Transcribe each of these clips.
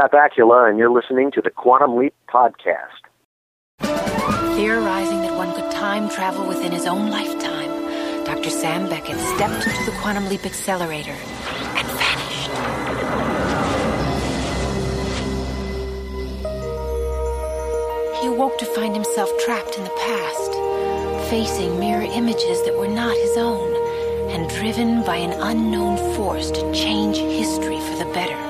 Scott Bakula, and you're listening to the Quantum Leap Podcast. Theorizing that one could time travel within his own lifetime, Dr. Sam Beckett stepped into the Quantum Leap Accelerator and vanished. He awoke to find himself trapped in the past, facing mirror images that were not his own, and driven by an unknown force to change history for the better.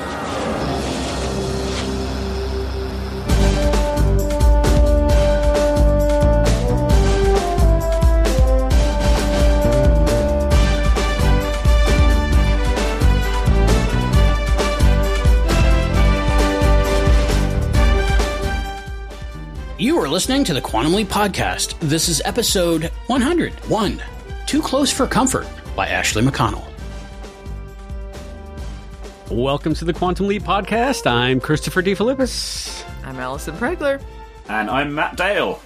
You are listening to the Quantum Leap Podcast. This is episode 101 Too Close for Comfort by Ashley McConnell. Welcome to the Quantum Leap Podcast. I'm Christopher DeFilippis. I'm Allison Pregler. And I'm Matt Dale.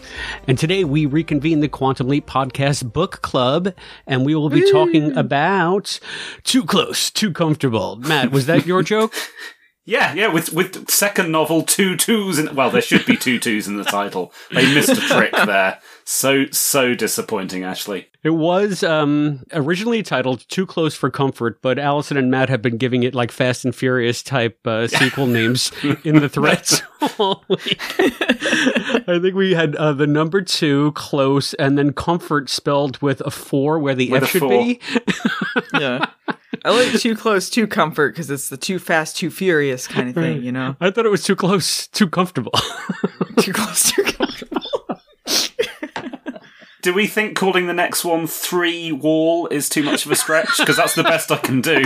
And today we reconvene the Quantum Leap Podcast Book Club, and we will be talking about Too Close, Too Comfortable. Matt, was that your joke? Yeah, yeah, with with second novel two twos in well, there should be two twos in the title. They missed a trick there. So so disappointing, Ashley. It was um, originally titled Too Close for Comfort, but Allison and Matt have been giving it like Fast and Furious type uh, sequel names in the threads all week. I think we had uh, the number two, close, and then comfort spelled with a four where the With F a should four. be. Yeah. I like too close, too comfort because it's the too fast, too furious kind of thing, you know? I thought it was too close, too comfortable. too close, too comfortable. Do we think calling the next one three wall is too much of a stretch? Because that's the best I can do.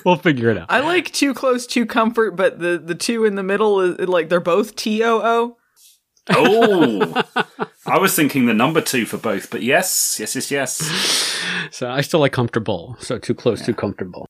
we'll figure it out. I like too close, too comfort, but the, the two in the middle, is like they're both T O O. Oh, I was thinking the number two for both, but yes, yes, yes, yes. So I still like comfortable. So too close, too comfortable.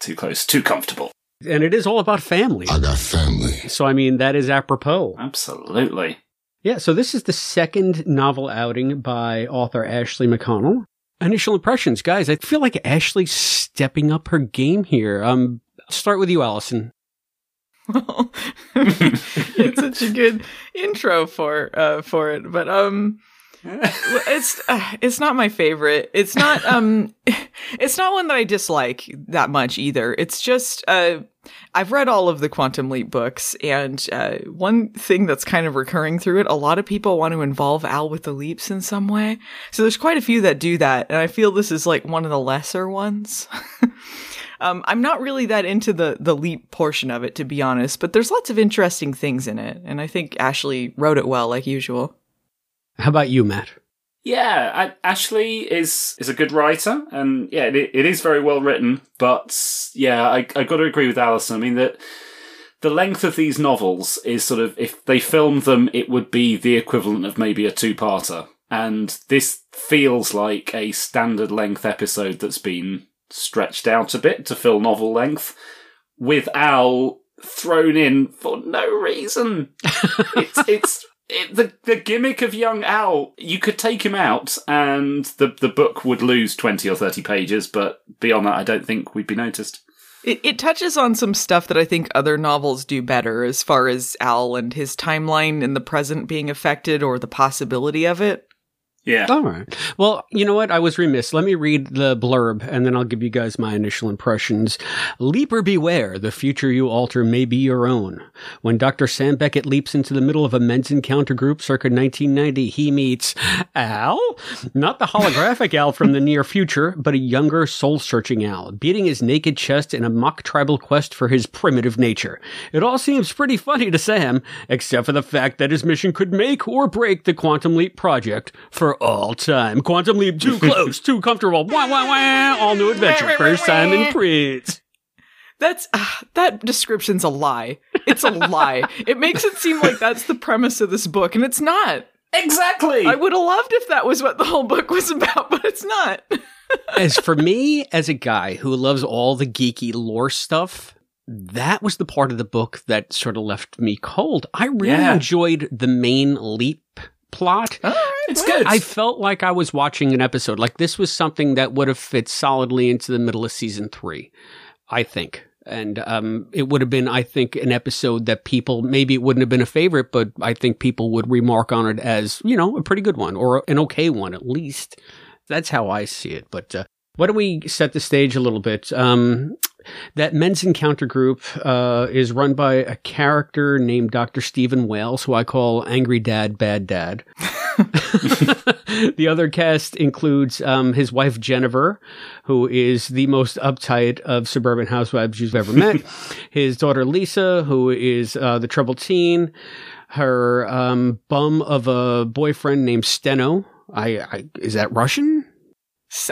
Too close, too comfortable. And it is all about family. I got family. So I mean that is apropos. Absolutely. Yeah, so this is the second novel outing by author Ashley McConnell. Initial impressions, guys. I feel like Ashley's stepping up her game here. Um, start with you, Allison. Well, it's such a good intro for uh for it, but um it's uh, it's not my favorite. It's not um it's not one that I dislike that much either. It's just uh I've read all of the Quantum Leap books and uh one thing that's kind of recurring through it, a lot of people want to involve Al with the leaps in some way. So there's quite a few that do that, and I feel this is like one of the lesser ones. Um, I'm not really that into the the leap portion of it, to be honest, but there's lots of interesting things in it, and I think Ashley wrote it well, like usual. How about you, Matt? Yeah, I, Ashley is is a good writer, and yeah, it, it is very well written. But yeah, I I got to agree with Allison. I mean that the length of these novels is sort of if they filmed them, it would be the equivalent of maybe a two parter, and this feels like a standard length episode that's been stretched out a bit to fill novel length, with Al thrown in for no reason. it's it's it, the the gimmick of young Al. You could take him out, and the the book would lose twenty or thirty pages. But beyond that, I don't think we'd be noticed. It it touches on some stuff that I think other novels do better, as far as Al and his timeline in the present being affected, or the possibility of it. Yeah. All right. Well, you know what? I was remiss. Let me read the blurb and then I'll give you guys my initial impressions. Leaper beware, the future you alter may be your own. When Dr. Sam Beckett leaps into the middle of a men's encounter group circa 1990, he meets Al? Not the holographic Al from the near future, but a younger, soul searching Al, beating his naked chest in a mock tribal quest for his primitive nature. It all seems pretty funny to Sam, except for the fact that his mission could make or break the Quantum Leap project for all time. Quantum Leap too close, too comfortable. Wah, wah, wah. All new adventure. First time in print. That's ah, that description's a lie. It's a lie. it makes it seem like that's the premise of this book, and it's not. Exactly. I would have loved if that was what the whole book was about, but it's not. as for me, as a guy who loves all the geeky lore stuff, that was the part of the book that sort of left me cold. I really Yeah. enjoyed the main leap plot. All right, it's good. I felt like I was watching an episode. Like this was something that would have fit solidly into the middle of season three, I think. And um, it would have been, I think, an episode that people maybe it wouldn't have been a favorite, but I think people would remark on it as you know a pretty good one or an okay one at least. That's how I see it. But uh, why don't we set the stage a little bit? Um, that men's encounter group uh, is run by a character named Dr. Stephen Wales, who I call Angry Dad, Bad Dad. the other cast includes um, his wife Jennifer, who is the most uptight of suburban housewives you've ever met. his daughter Lisa, who is uh, the troubled teen. Her um, bum of a boyfriend named Steno. I, I is that Russian?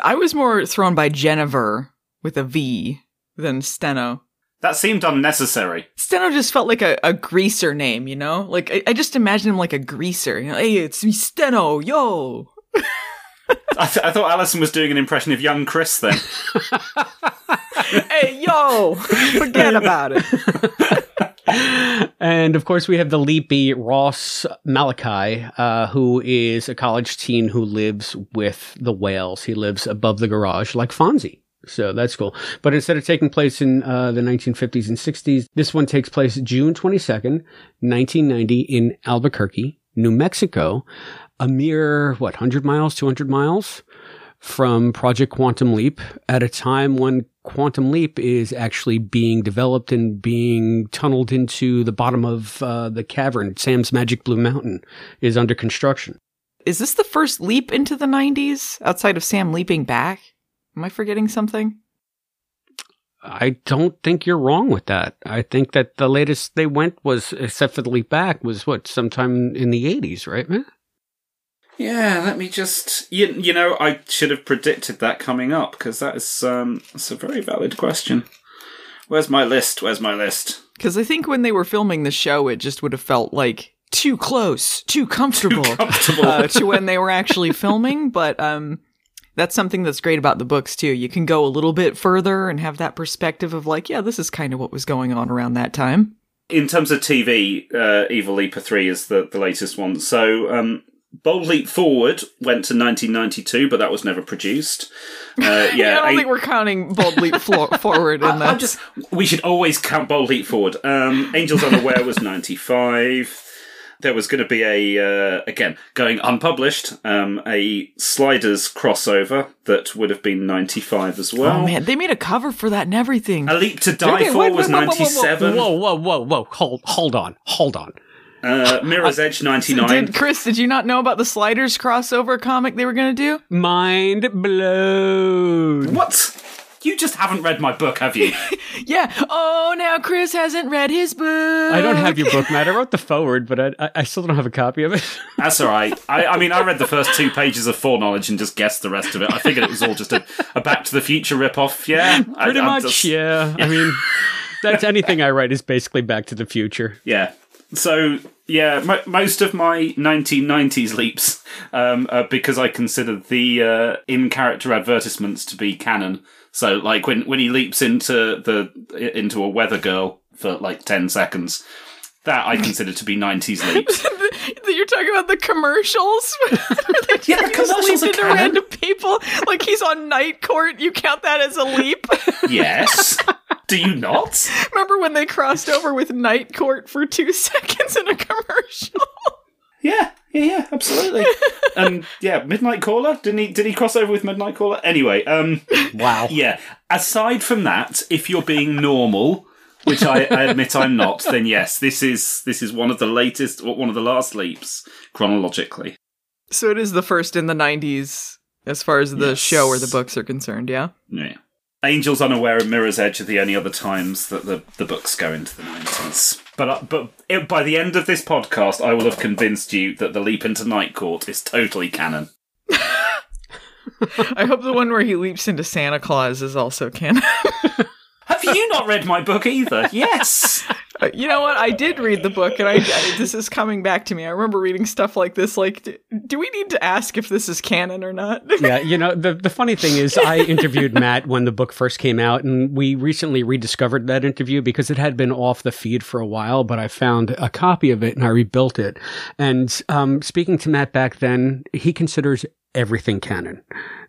I was more thrown by Jennifer with a V than Steno. that seemed unnecessary. Steno just felt like a, a greaser name, you know? Like, I, I just imagine him like a greaser. You know, hey, it's me, Steno, yo! I, th- I thought Allison was doing an impression of young Chris then. hey, yo! Forget about it. and of course, we have the leapy Ross Malachi, uh, who is a college teen who lives with the Wales. He lives above the garage like Fonzie. So that's cool. But instead of taking place in uh, the 1950s and 60s, this one takes place June 22nd, 1990 in Albuquerque, New Mexico, a mere, what, 100 miles, 200 miles from Project Quantum Leap at a time when Quantum Leap is actually being developed and being tunneled into the bottom of uh, the cavern. Sam's Magic Blue Mountain is under construction. Is this the first leap into the 90s outside of Sam leaping back? Am I forgetting something? I don't think you're wrong with that. I think that the latest they went was, except for the leap back, was what, sometime in the 80s, right, man? Yeah, let me just. You, you know, I should have predicted that coming up because that is um, that's a very valid question. Where's my list? Where's my list? Because I think when they were filming the show, it just would have felt like too close, too comfortable, comfortable. uh, to when they were actually filming. But um, that's something that's great about the books too. You can go a little bit further and have that perspective of like, yeah, this is kind of what was going on around that time. In terms of TV, uh, Evil Leaper 3 is the, the latest one. So, um, Bold Leap Forward went to 1992, but that was never produced. Uh, yeah, I don't eight- think we're counting Bold Leap flo- Forward in that. I'm just. We should always count Bold Leap Forward. Um, Angels Unaware was 95. There was going to be a, uh, again, going unpublished, um, a Sliders crossover that would have been 95 as well. oh man, they made a cover for that and everything. A Leap to Die Okay, For wait, was wait, whoa, whoa, whoa, 97. Whoa, whoa, whoa, whoa. Hold, hold on, hold on. Uh, Mirror's Edge 99. Did Chris? Did you not know about the Sliders crossover comic they were going to do? Mind blown. What? You just haven't read my book, have you? Yeah. Oh, now Chris hasn't read his book. I don't have your book, Matt. I wrote the foreword, but I, I, I still don't have a copy of it. That's all right. I, I mean, I read the first two pages of Foreknowledge and just guessed the rest of it. I figured it was all just a, a Back to the Future ripoff. Yeah, Pretty I'm much, just- yeah. I mean, that's anything I write is basically Back to the Future. Yeah. So yeah, mo- most of my 1990s leaps um, are because I consider the uh, in-character advertisements to be canon. So like when when he leaps into the into a weather girl for like 10 seconds, that I consider to be 90s leaps. You're talking about the commercials. Yeah, the commercials are into canon. random people like he's on night court. You count that as a leap. yes. Do you not? Remember when they crossed over with night court for two seconds in a commercial? Yeah, yeah, yeah, absolutely. and yeah, Midnight Caller. Didn't he? Did he cross over with Midnight Caller? Anyway, um, Wow. yeah. Aside from that, if you're being normal, which I, I admit I'm not, then yes, this is this is one of the latest, one of the last leaps chronologically. so it is the first in the '90s as far as the Yes. show or the books are concerned. Yeah. Yeah. Angels Unaware and Mirror's Edge are the only other times that the, the books go into the 90s. But uh, but it, by the end of this podcast, I will have convinced you that the leap into Night Court is totally canon. I hope the one where he leaps into Santa Claus is also canon. Have you not read my book either? Yes. Uh, you know what? I did read the book, and I, I, this is coming back to me. I remember reading stuff like this. Like, do, do we need to ask if this is canon or not? yeah, you know the the funny thing is, I interviewed Matt when the book first came out, and we recently rediscovered that interview because it had been off the feed for a while. But I found a copy of it and I rebuilt it. And um, speaking to Matt back then, he considers everything canon.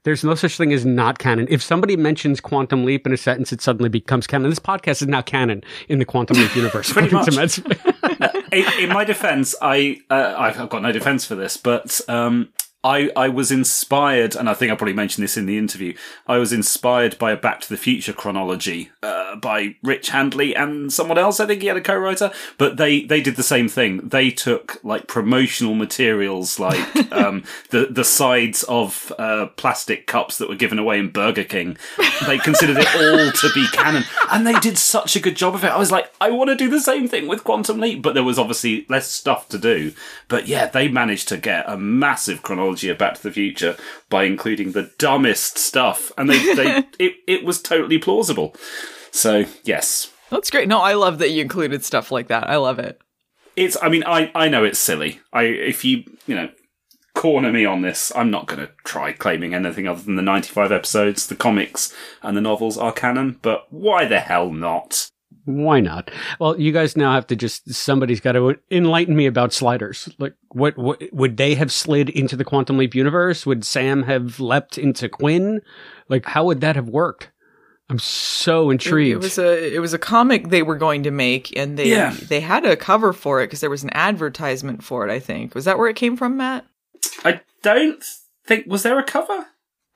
There's no such thing as not canon. If somebody mentions quantum leap in a sentence, it suddenly becomes canon. This podcast is now canon in the quantum leap universe. Pretty much. in, in, my defense, I uh, I've got no defense for this, but um, I, I was inspired, and I think I probably mentioned this in the interview. I was inspired by a Back to the Future chronology uh, by Rich Handley and someone else. I think he had a co-writer, but they they did the same thing. They took like promotional materials, like um, the the sides of uh, plastic cups that were given away in Burger King. They considered it all to be canon, and they did such a good job of it. I was like, I want to do the same thing with Quantum Leap, but there was obviously less stuff to do. But yeah, they managed to get a massive chronology of Back to the Future by including the dumbest stuff, and they, they it it was totally plausible. So yes, that's great. No, I love that you included stuff like that. I love it. It's. I mean, I I know it's silly. I if you you know corner me on this, I'm not going to try claiming anything other than the 95 episodes, the comics, and the novels are canon. But why the hell not? Why not? Well, you guys now have to just somebody's got to enlighten me about sliders. Like, what, what would they have slid into the quantum leap universe? Would Sam have leapt into Quinn? Like, how would that have worked? I'm so intrigued. It, it, was a it was a comic they were going to make, and they yeah. they had a cover for it because there was an advertisement for it. I think was that where it came from, Matt? I don't think was there a cover.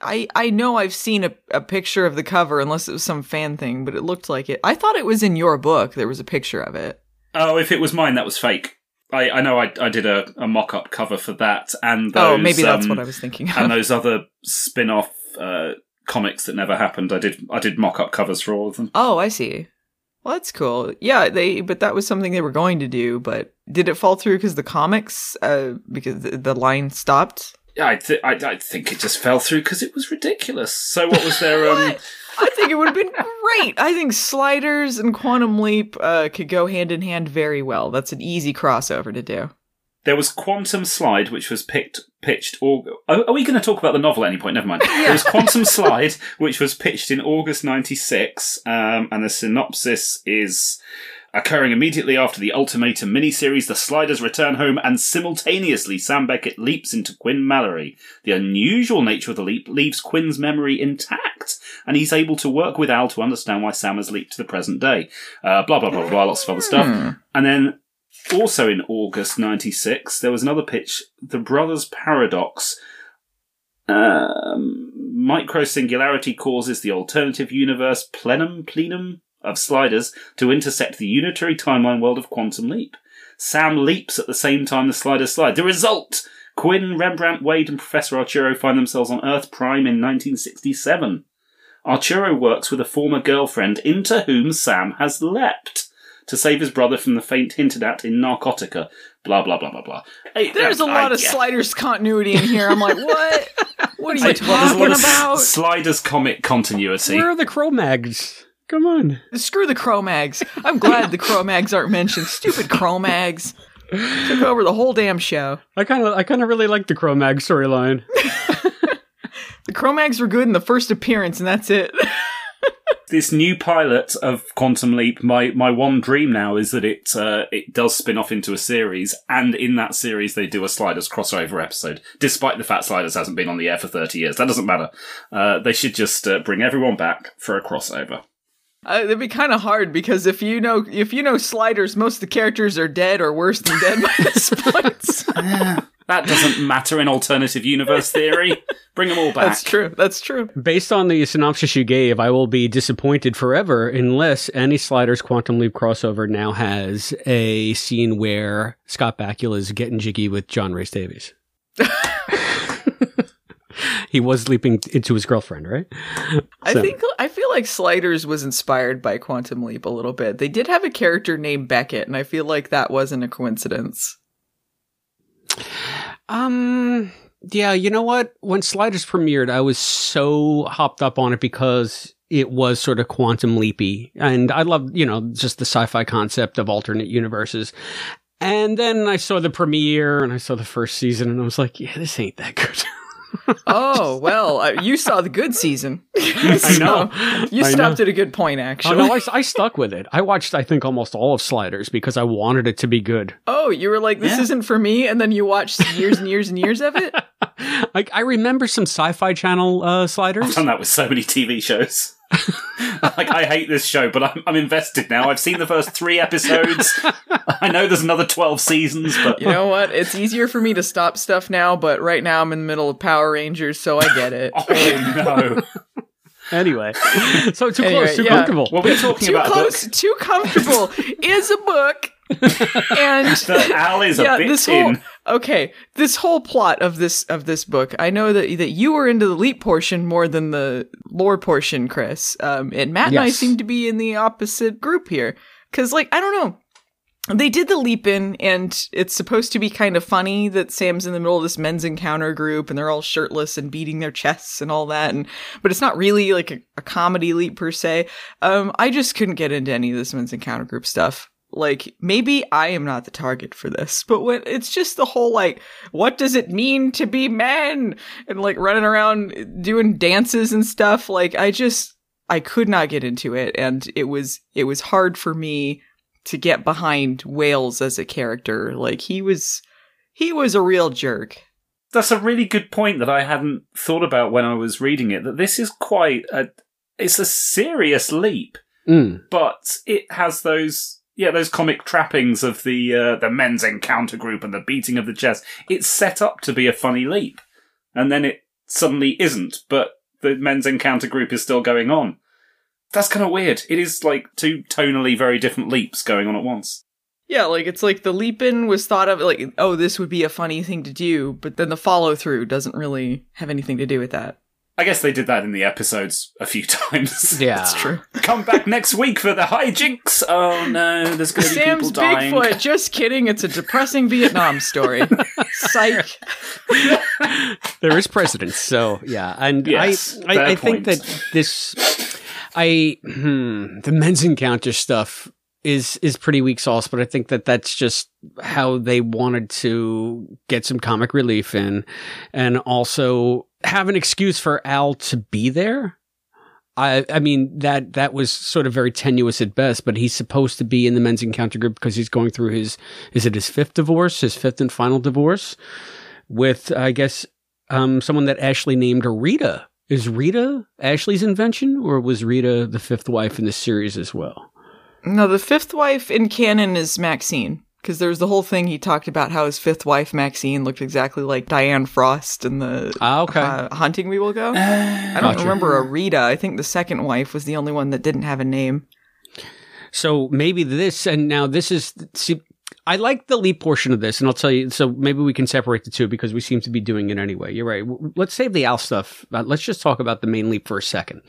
I, I know I've seen a, a picture of the cover, unless it was some fan thing, but it looked like it. I thought it was in your book. There was a picture of it. Oh, if it was mine, that was fake. I, I know I, I did a, a mock up cover for that, and those, oh, maybe that's um, what I was thinking. Of. And those other spin off uh, comics that never happened. I did I did mock up covers for all of them. Oh, I see. Well, that's cool. Yeah, they but that was something they were going to do, but did it fall through because the comics uh, because the, the line stopped? I, th- I, I think it just fell through because it was ridiculous. So what was their um? I think it would have been great. I think Sliders and Quantum Leap uh, could go hand in hand very well. That's an easy crossover to do. There was Quantum Slide, which was picked, pitched. Or are we going to talk about the novel at any point? Never mind. yeah. There was Quantum Slide, which was pitched in August '96, um, and the synopsis is Occurring immediately after the Ultimatum miniseries, the Sliders return home and simultaneously Sam Beckett leaps into Quinn Mallory. The unusual nature of the leap leaves Quinn's memory intact, and he's able to work with Al to understand why Sam has leaped to the present day. Uh, blah, blah, blah, blah, lots of other stuff. Hmm. And then also in August 96, there was another pitch, The Brothers Paradox. Um, micro singularity causes the alternative universe plenum plenum of sliders to intersect the unitary timeline world of Quantum Leap. Sam leaps at the same time the sliders slide. The result! Quinn, Rembrandt, Wade, and Professor Arturo find themselves on Earth Prime in 1967. Arturo works with a former girlfriend into whom Sam has leapt to save his brother from the fate hinted at in Narcotica. Blah blah blah blah blah. Hey, There's uh, a lot I, of yeah. Sliders continuity in here. I'm like, what? What are you I, talking well, about? Sliders comic continuity. Where are the Cro-Mags? Come on. Screw the Cro-Mags. I'm glad the Cro-Mags aren't mentioned. Stupid Cro-Mags. Took over the whole damn show. I kind of I kind of really like the Cro-Mag storyline. the Cro-Mags were good in the first appearance and that's it. this new pilot of Quantum Leap, my, my one dream now is that it uh, it does spin off into a series, and in that series they do a Sliders crossover episode. Despite the fact Sliders hasn't been on the air for thirty years, that doesn't matter. Uh, they should just uh, bring everyone back for a crossover. Uh, it'd be kind of hard because if you know if you know sliders, most of the characters are dead or worse than dead by this point. yeah, that doesn't matter in alternative universe theory. Bring them all back. That's true. That's true. Based on the synopsis you gave, I will be disappointed forever unless any Sliders Quantum Leap crossover now has a scene where Scott Bakula is getting jiggy with John Rhys-Davies. he was leaping into his girlfriend, right? I think I feel like Sliders was inspired by Quantum Leap a little bit. They did have a character named Beckett, and I feel like that wasn't a coincidence. Um, yeah, you know what? When Sliders premiered, I was so hopped up on it because it was sort of quantum leapy. And I love, you know, just the sci-fi concept of alternate universes. And then I saw the premiere and I saw the first season and I was like, yeah, this ain't that good. oh well, uh, you saw the good season. I know. You stopped know. at a good point, Oh, actually. no, I, I stuck with it. I watched, I think, almost all of Sliders because I wanted it to be good. Oh, you were like, this Yeah. isn't for me, and then you watched years and years and years of it. Like I remember some Sci-Fi Channel uh, Sliders. I've done that with so many TV shows. like I hate this show, but I'm, I'm invested now. I've seen the first three episodes. I know there's another twelve seasons, but You know what? It's easier for me to stop stuff now, but right now I'm in the middle of Power Rangers, so I get it. oh no. Anyway, so too Anyway, close, too yeah. comfortable. Well, we're talking too about a close, book too comfortable is a book, and that Al is a yeah, bit this in. whole okay, this whole plot of this of this book. I know that that you were into the leap portion more than the lore portion, Chris. Um, and Matt and I seem to be in the opposite group here because, like, I don't know. They did the leap in, and it's supposed to be kind of funny that Sam's in the middle of this men's encounter group, and they're all shirtless and beating their chests and all that, and but it's not really like a, a comedy leap per se. Um, I just couldn't get into any of this men's encounter group stuff. Like maybe I am not the target for this, but when it's just the whole like, what does it mean to be men, and like running around doing dances and stuff. Like I just I could not get into it, and it was it was hard for me to get behind Wales as a character. Like he was he was a real jerk. That's a really good point that I hadn't thought about when I was reading it. That this is quite a, it's a serious leap, Mm. but it has those, yeah, those comic trappings of the uh, the men's encounter group and the beating of the chest. It's set up to be a funny leap, and then it suddenly isn't. But the men's encounter group is still going on. That's kind of weird. It is like two tonally very different leaps going on at once. Yeah, like it's like the leap in was thought of like, oh, this would be a funny thing to do, but then the follow through doesn't really have anything to do with that. I guess they did that in the episodes a few times. Yeah, That's true. Come back next week for the hijinks. Oh no, there's going to be Sam's people dying. Bigfoot. Just kidding. It's a depressing Vietnam story. Psych. there is precedence. So yeah, and Yes, I, I, I think that this, I hmm, the men's encounter stuff is is pretty weak sauce, but I think that that's just how they wanted to get some comic relief in, and also have an excuse for Al to be there. I I mean that that was sort of very tenuous at best, but he's supposed to be in the men's encounter group because he's going through his is it his fifth divorce, his fifth and final divorce with I guess um someone that Ashley named Rita. Is Rita Ashley's invention or was Rita the fifth wife in the series as well? No, the fifth wife in canon is Maxine. Because there's the whole thing he talked about how his fifth wife, Maxine, looked exactly like Diane Frost in the Ah, okay. uh, Hunting We Will Go. I don't Gotcha. remember a Rita. I think the second wife was the only one that didn't have a name. So maybe this, and now this is, see, I like the leap portion of this, and I'll tell you, so maybe we can separate the two because we seem to be doing it anyway. You're right. Let's save the Al stuff. Uh, let's just talk about the main leap for a second.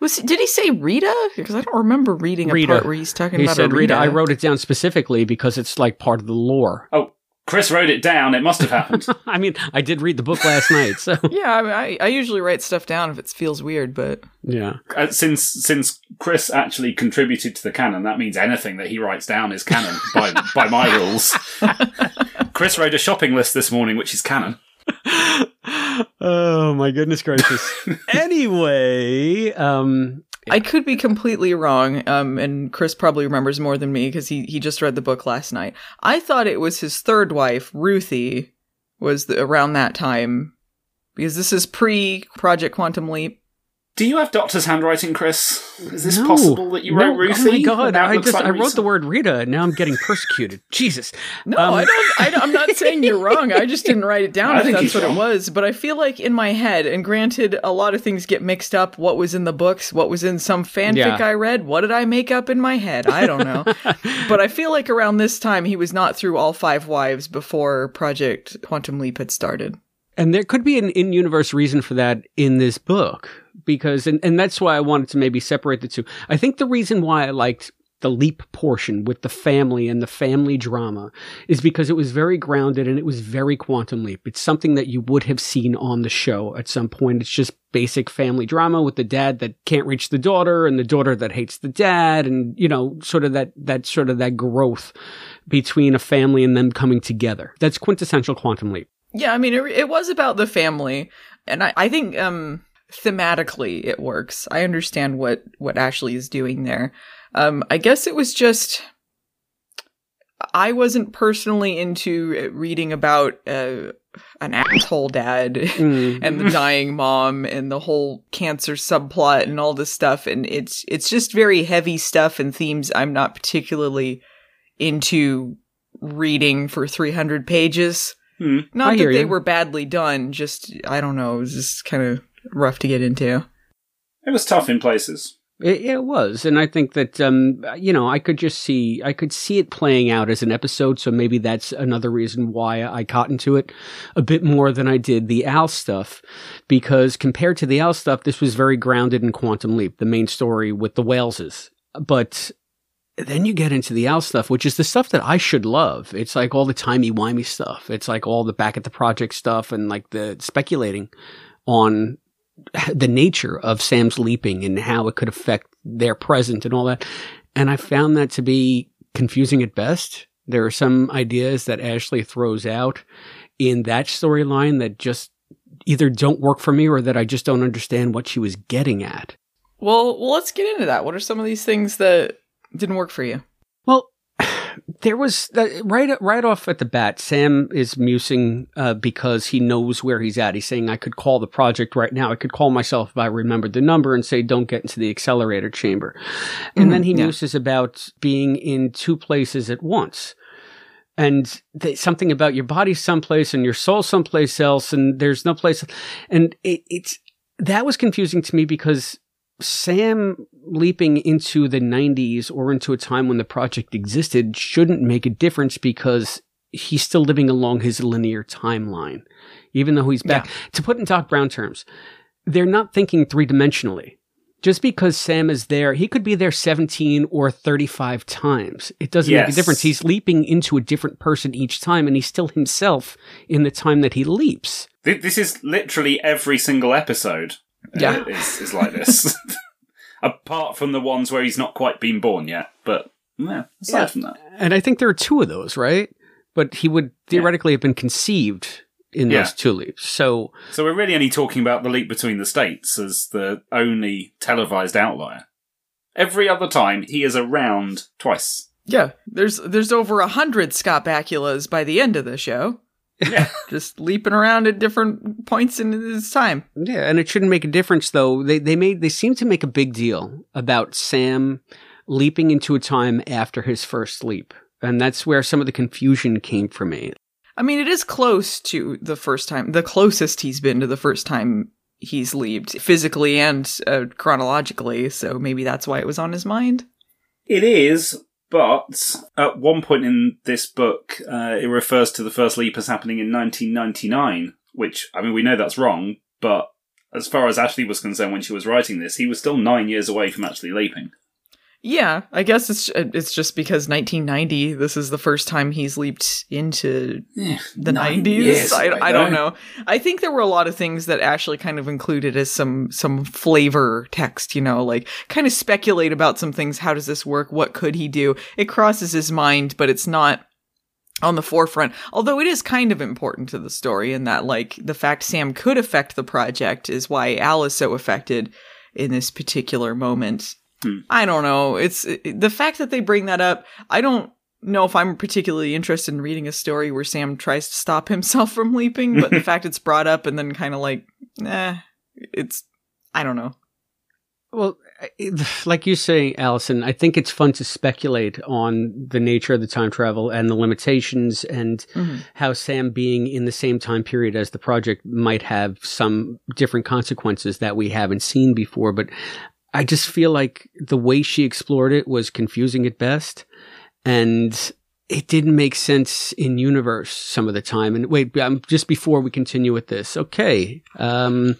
Was did he say Rita? Because I don't remember reading a Rita. part where he's talking He about said a Rita. Rita. I wrote it down specifically because it's like part of the lore. Oh, Chris wrote it down. It must have happened. I mean, I did read the book last night, so Yeah, I, mean, I I usually write stuff down if it feels weird, but yeah. Uh, since since Chris actually contributed to the canon, that means anything that he writes down is canon by by my rules. Chris wrote a shopping list this morning, which is canon. oh my goodness gracious. anyway, um, I could be completely wrong. Um, and Chris probably remembers more than me because he he just read the book last night. I thought it was his third wife, Ruthie, was the, around that time because this is pre Project Quantum Leap. Do you have doctor's handwriting, Chris? Is this no. possible that you No. wrote Ruthie? Oh my god! I just like I wrote the word Rita, and now I'm getting persecuted. Jesus. No, Um, I don't. I, don't- I'm not saying you're wrong. I just didn't write it down I if think that's what wrong. it was. But I feel like in my head, and granted, a lot of things get mixed up. What was in the books? What was in some fanfic Yeah. I read? What did I make up in my head? I don't know. but I feel like around this time, he was not through all five wives before Project Quantum Leap had started. And there could be an in universe reason for that in this book because, and, and that's why I wanted to maybe separate the two. I think the reason why I liked the leap portion with the family and the family drama is because it was very grounded and it was very quantum leap. It's something that you would have seen on the show at some point. It's just basic family drama with the dad that can't reach the daughter and the daughter that hates the dad and you know sort of that that sort of that growth between a family and them coming together that's quintessential quantum leap Yeah, I mean, it, it was about the family, and I, I think um, thematically it works. I understand what what Ashley is doing there. Um, I guess it was just I wasn't personally into reading about uh, an asshole dad Mm. and the dying mom and the whole cancer subplot and all this stuff, and it's it's just very heavy stuff and themes I'm not particularly into reading for 300 pages. Hmm. Not that hear they you. were badly done, just I don't know, it was just kind of rough to get into. It was tough in places. It, it was, and I think that um, you know I could just see I could see it playing out as an episode. So maybe that's another reason why I caught into it a bit more than I did the Al stuff, because compared to the Al stuff, this was very grounded in Quantum Leap, the main story with the Waleses. But then you get into the Al stuff, which is the stuff that I should love. It's like all the timey wimey stuff. It's like all the back at the project stuff and like the speculating on the nature of Sam's leaping and how it could affect their present and all that. And I found that to be confusing at best. There are some ideas that Ashley throws out in that storyline that just either don't work for me or that I just don't understand what she was getting at. Well, well, let's get into that. What are some of these things that didn't work for you? There was right right off at the bat. Sam is musing uh, because he knows where he's at. He's saying, "I could call the project right now. I could call myself if I remembered the number and say, don't get into the accelerator chamber." And then he yeah. muses about being in two places at once. And th- something about your body someplace and your soul someplace else, and there's no place. And it, it's that was confusing to me because Sam leaping into the 90s or into a time when the project existed shouldn't make a difference because he's still living along his linear timeline, even though he's back. To put in Doc Brown terms, they're not thinking three dimensionally. Just because Sam is there, he could be there 17 or 35 times. It doesn't make a difference. He's leaping into a different person each time, and he's still himself in the time that he leaps. This is literally every single episode. Uh, Yeah. is, is like this. Apart from the ones where he's not quite been born yet, but yeah, aside Yeah. from that, And I think there are two of those, right? But he would theoretically have been conceived in Yeah. those two leaps. So so we're really only talking about the leap between the states as the only televised outlier. Every other time, he is around twice. Yeah, there's there's over a hundred Scott Bakulas by the end of the show, Yeah, just leaping around at different points in his time. Yeah, and it shouldn't make a difference though. They they made they seem to make a big deal about Sam leaping into a time after his first leap. And that's where some of the confusion came for me. I mean, it is close to the first time, the closest he's been to the first time he's leaped physically and uh, chronologically. So maybe that's why it was on his mind. it is. But at one point in this book, uh, it refers to the first leap as happening in 1999, which I mean we know that's wrong. But as far as Ashley was concerned when she was writing this, he was still nine years away from actually leaping. Yeah, I guess it's uh, it's just because 1990. This is the first time he's leaped into eh, the Nine 90s. years I, I don't know. I think there were a lot of things that Ashley kind of included as some some flavor text. You know, like kind of speculate about some things. How does this work? What could he do? It crosses his mind, but it's not on the forefront. Although it is kind of important to the story in that, like, the fact Sam could affect the project is why Al is so affected in this particular moment. I don't know. It's it- the fact that they bring that up. I don't know if I'm particularly interested in reading a story where Sam tries to stop himself from leaping, but the fact it's brought up and then kind of like, eh, it's, I don't know. Well, like you say, Allison, I think it's fun to speculate on the nature of the time travel and the limitations and how Sam being in the same time period as the project might have some different consequences that we haven't seen before. But I just feel like the way she explored it was confusing at best. And it didn't make sense in universe some of the time. And wait, um, just before we continue with this, okay, um,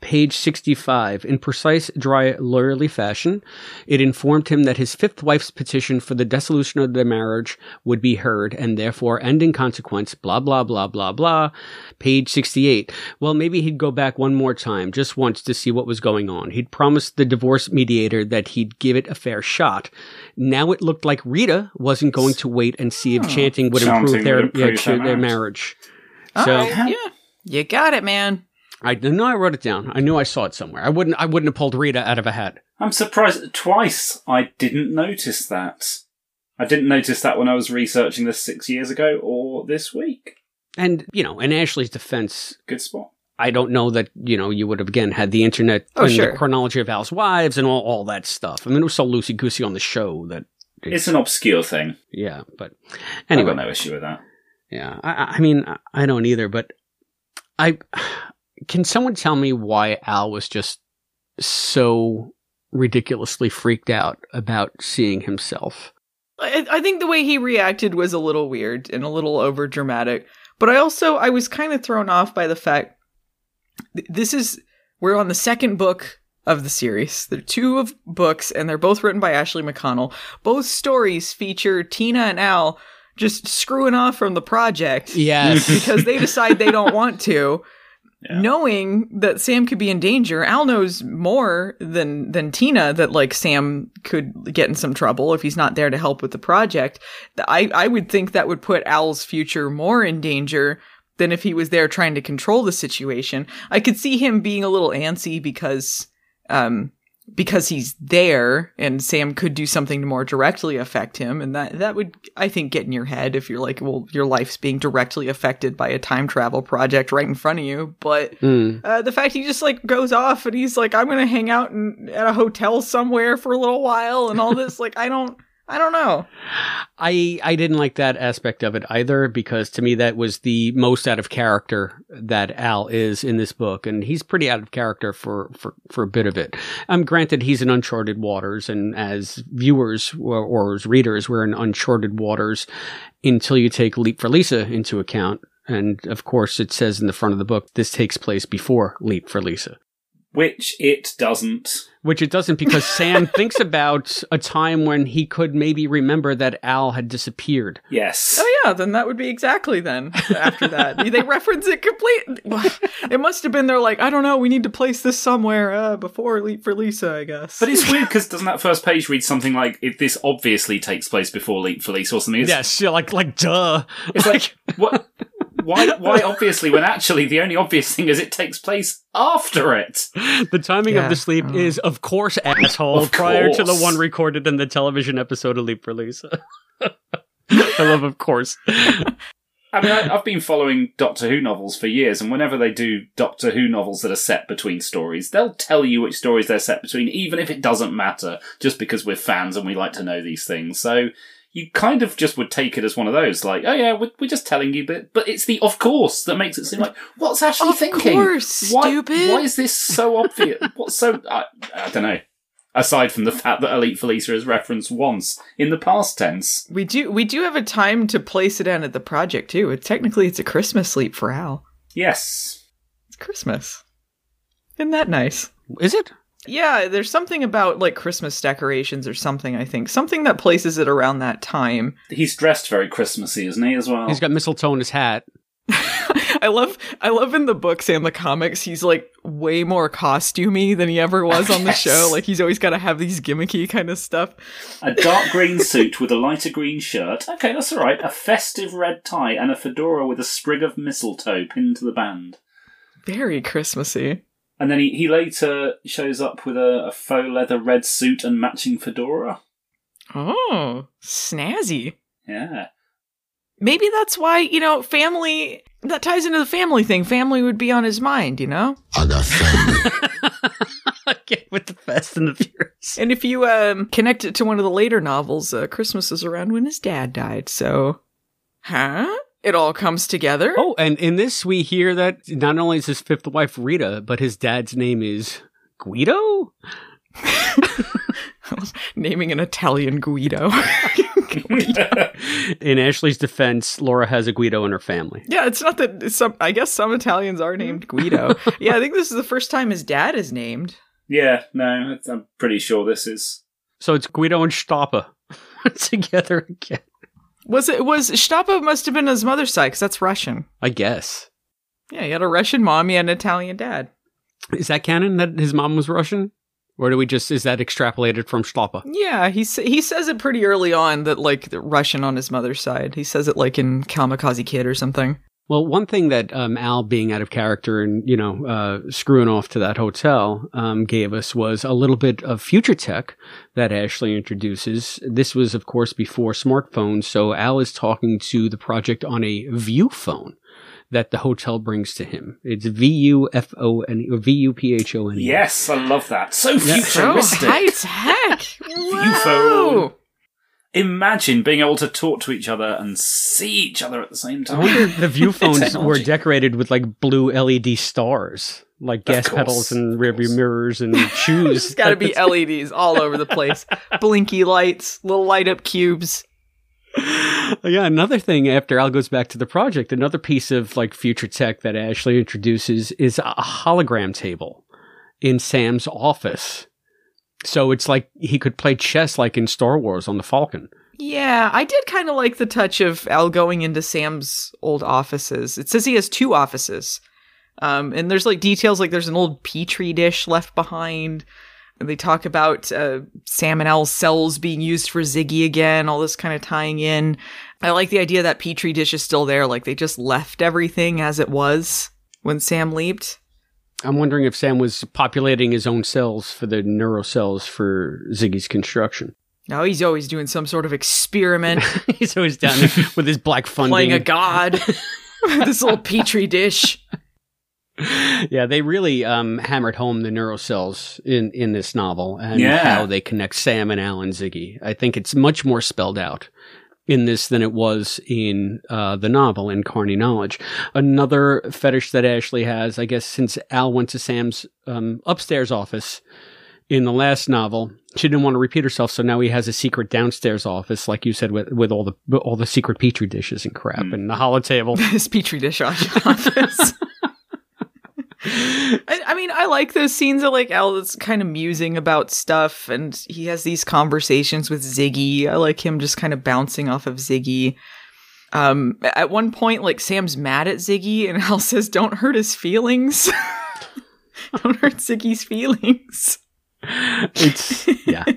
page sixty-five. In precise, dry, lawyerly fashion, it informed him that his fifth wife's petition for the dissolution of their marriage would be heard, and therefore end in consequence. Blah blah blah blah blah. Page sixty-eight. Well, maybe he'd go back one more time, just once, to see what was going on. He'd promised the divorce mediator that he'd give it a fair shot. Now it looked like Rita wasn't going to wait and see if oh. chanting would Chanting improve their would improve yeah, their their marriage. marriage. So Alright, yeah, you got it, man. I know I wrote it down. I knew I saw it somewhere. I wouldn't. I wouldn't have pulled Rita out of a hat. I'm surprised twice I didn't notice that. I didn't notice that when I was researching this six years ago or this week. And you know, in Ashley's defense, Good spot. I don't know that you know you would have again had the internet Oh, and sure. the chronology of Al's wives and all all that stuff. I mean, it was so loosey goosey on the show that It's an obscure thing. yeah. But Anyway, anyway, I've got no issue with that. Yeah, I, I mean, I- I don't either, but I can someone tell me why Al was just so ridiculously freaked out about seeing himself? I, I think the way he reacted was a little weird and a little over dramatic. But I also I was kind of thrown off by the fact th- this is we're on the second book of the series. There are two of books, and they're both written by Ashley McConnell. Both stories feature Tina and Al just screwing off from the project Yes, because they decide they don't want to. Yeah. Knowing that Sam could be in danger, Al knows more than than Tina that like Sam could get in some trouble if he's not there to help with the project. I I would think that would put Al's future more in danger than if he was there trying to control the situation. I could see him being a little antsy because um because he's there and Sam could do something to more directly affect him and that that would I think get in your head if you're like well your life's being directly affected by a time travel project right in front of you but Hmm. uh, the fact he just like goes off and he's like I'm going to hang out in, at a hotel somewhere for a little while and all this like I don't I don't know. I I didn't like that aspect of it either because to me that was the most out of character that Al is in this book, and he's pretty out of character for for for a bit of it. Um, granted, he's in uncharted waters, and as viewers or, or as readers, we're in uncharted waters until you take Leap for Lisa into account. And of course, it says in the front of the book this takes place before Leap for Lisa. Which it doesn't. Which it doesn't because Sam thinks about a time when he could maybe remember that Al had disappeared. Yes. Oh yeah, then that would be exactly then after that. they reference it complete. It must have been they're like, I don't know, we need to place this somewhere uh, before Leap for Lisa, I guess. But it's weird because doesn't that first page read something like if this obviously takes place before Leap for Lisa or something? It's, Yes, yeah, like like duh. It's like what? Why? Why obviously when actually the only obvious thing is it takes place after it. the timing Yeah. of the sleep Oh. is, of course, asshole. Of prior to the one recorded in the television episode of Leap Release. Lisa. I love, of course. I mean, I, I've been following Doctor Who novels for years, and whenever they do Doctor Who novels that are set between stories, they'll tell you which stories they're set between, even if it doesn't matter, just because we're fans and we like to know these things. So you kind of just would take it as one of those, like, oh yeah, we're, we're just telling you, but but it's the of course that makes it seem like what's Ashley Of thinking? Of course, why, stupid. Why is this so obvious? What's so? I, I don't know. Aside from the fact that Leap for Lisa is referenced once in the past tense. we do we do have a time to place it in at the project too. It, technically, it's a Christmas Leap for Al. Yes. It's Christmas. Isn't that nice? Is it? Yeah, there's something about like Christmas decorations or something. I think something that places it around that time. He's dressed very Christmassy, isn't he, as well? He's got mistletoe in his hat. I love I love in the books and the comics he's like way more costumey than he ever was on the Yes. show. Like he's always got to have these gimmicky kind of stuff. A dark green suit with a lighter green shirt. Okay, that's all right. A festive red tie and a fedora with a sprig of mistletoe pinned to the band. Very Christmassy. And then he, he later shows up with a, a faux leather red suit and matching fedora. Oh, snazzy. Yeah. Maybe that's why, you know, family that ties into the family thing. Family would be on his mind, you know? I got family. Okay, with the Fast and the Furious. And if you um connect it to one of the later novels, uh, Christmas is around when his dad died. So, huh? It all comes together. Oh, and in this we hear that not only is his fifth wife Rita, but his dad's name is Guido. Naming an Italian Guido. In Ashley's defense, Laura has a Guido in her family. yeah, it's not that some. I guess some Italians are named mm-hmm. Guido. yeah, I think this is the first time his dad is named. Yeah, no, I'm pretty sure this is. So it's Guido and Stoppa together again. Was it? Was Stoppa must have been his mother's side because that's Russian. I guess. Yeah, he had a Russian mom, he had an Italian dad. Is that canon that his mom was Russian? Or do we just, is that extrapolated from Stoppa? Yeah, he he says it pretty early on that like the Russian on his mother's side. He says it like in Kamikaze Kid or something. Well, one thing that um, Al being out of character and you know uh, screwing off to that hotel um, gave us was a little bit of future tech that Ashley introduces. This was, of course, before smartphones, so Al is talking to the project on a View phone that the hotel brings to him. It's V U F O N or V U P H O N. E. Yes, I love that. So Oh, futuristic. high tech! Viewphone. Wow. Imagine being able to talk to each other and see each other at the same I time. wonder if the View phones were decorated with like blue LED stars, like gas pedals and rearview mirrors and shoes. There's got to be LEDs all over the place. Blinky lights, little light up cubes. Uh, yeah, another thing after Al goes back to the project, another piece of like future tech that Ashley introduces is a hologram table in Sam's office. So it's like he could play chess like in Star Wars on the Falcon. Yeah, I did kind of like the touch of Al going into Sam's old offices. It says he has two offices. Um, and there's like details like there's an old petri dish left behind. And they talk about uh, Sam and Al's cells being used for Ziggy again, all this kind of tying in. I like the idea that petri dish is still there, like they just left everything as it was when Sam leaped. I'm wondering if Sam was populating his own cells for the neurocells for Ziggy's construction. Now he's always doing some sort of experiment, He's always down there with his black funding. playing a god. With this little petri dish. yeah, they really um, hammered home the neurocells in, in this novel and Yeah. how they connect Sam and Alan Ziggy. I think it's much more spelled out in this than it was in uh, the novel in Carny Knowledge. Another fetish that Ashley has, I guess, since Al went to Sam's um, upstairs office in the last novel, she didn't want to repeat herself, so now he has a secret downstairs office, like you said, with with all the all the secret petri dishes and crap and the hollow table. His petri dish office. I, I mean, I like those scenes of like Al that's kind of musing about stuff, and he has these conversations with Ziggy. I like him just kind of bouncing off of Ziggy. Um, at one point, like Sam's mad at Ziggy, and Al says, "Don't hurt his feelings. Don't hurt Ziggy's feelings." It's yeah.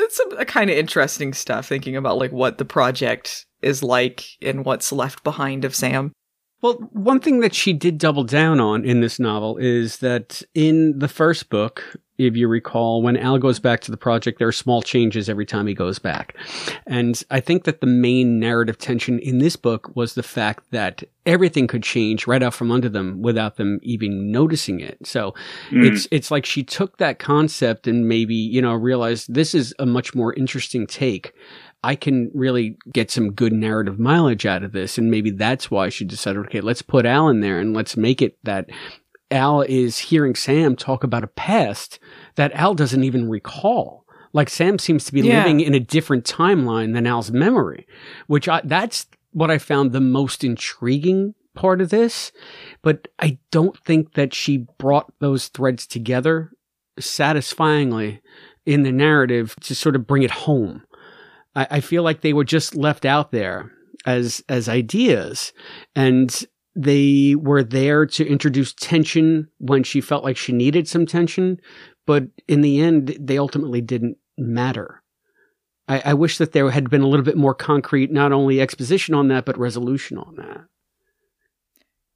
It's some a kind of interesting stuff thinking about like what the project is like and what's left behind of Sam. Well, one thing that she did double down on in this novel is that in the first book, if you recall, when Al goes back to the project, there are small changes every time he goes back. And I think that the main narrative tension in this book was the fact that everything could change right out from under them without them even noticing it. So mm. it's, it's like she took that concept and maybe, you know, realized this is a much more interesting take. I can really get some good narrative mileage out of this. And maybe that's why she decided, okay, let's put Al in there and let's make it that Al is hearing Sam talk about a past that Al doesn't even recall. Like Sam seems to be Yeah. living in a different timeline than Al's memory, which I, that's what I found the most intriguing part of this. But I don't think that she brought those threads together satisfyingly in the narrative to sort of bring it home. I, I feel like they were just left out there as as ideas, and they were there to introduce tension when she felt like she needed some tension, but in the end, they ultimately didn't matter. I, I wish that there had been a little bit more concrete, not only exposition on that, but resolution on that.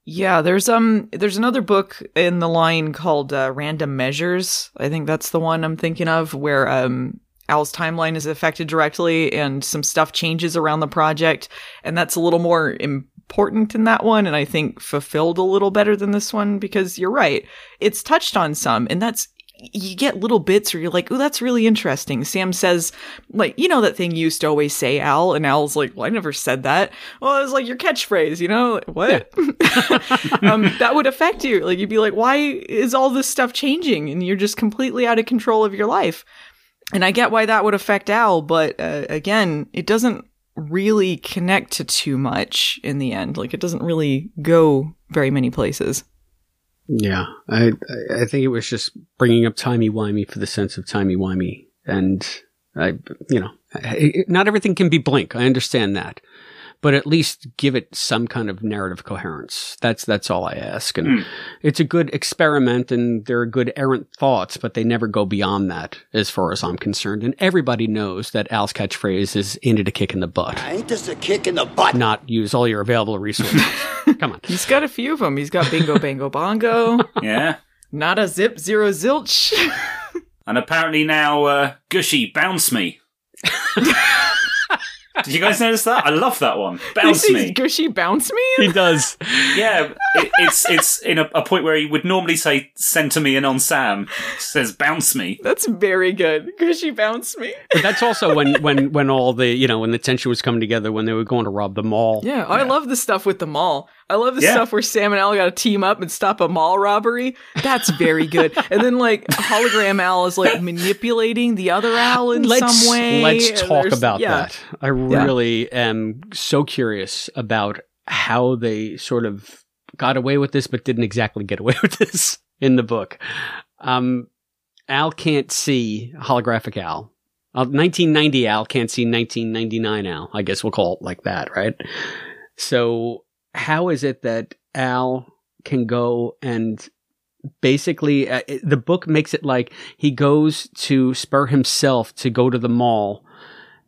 Yeah, there's um there's another book in the line called uh, Random Measures. I think that's the one I'm thinking of where um Al's timeline is affected directly and some stuff changes around the project and that's a little more important in that one and I think fulfilled a little better than this one because you're right. It's touched on some and that's you get little bits where you're like, oh, that's really interesting. Sam says, like, you know, that thing you used to always say, Al, and Al's like, well, I never said that. Well, it was like your catchphrase, you know, Like, what? um, that would affect you. Like, you'd be like, why is all this stuff changing? And you're just completely out of control of your life. And I get why that would affect Al, but uh, again, it doesn't really connect to too much in the end. Like, it doesn't really go very many places. Yeah, I I think it was just bringing up timey wimey for the sense of timey wimey, and I you know not everything can be Blink. I understand that, but at least give it some kind of narrative coherence. That's that's all I ask, and it's a good experiment, and there are good errant thoughts, but they never go beyond that, as far as I'm concerned. And everybody knows that Al's catchphrase is "in it a kick in the butt," Ain't this a kick in the butt? not use all your available resources. Come on. He's got a few of them. He's got Bingo Bango Bongo, Yeah. not a zip zero zilch. And apparently now, uh, Gushy, bounce me. Did you guys notice that? I love that one. Bounce He me. says, Gushy bounce me? He does. Yeah, it, it's it's in a, a point where he would normally say "center me" and on Sam says "bounce me." That's very good. Gushy bounce me. But that's also when, when, when all the, you know, when the tension was coming together when they were going to rob the mall. Yeah, I love the stuff with the mall. I love the Yeah. stuff where Sam and Al got to team up and stop a mall robbery. That's very good. and then like hologram Al is like manipulating the other Al in let's, some way. Let's talk there's- about yeah. that. I really am so curious about how they sort of got away with this, but didn't exactly get away with this in the book. Um, Al can't see holographic Al. Uh, 1990 Al can't see 1999 Al. I guess we'll call it like that, right? So how is it that Al can go and basically uh, the book makes it like he goes to spur himself to go to the mall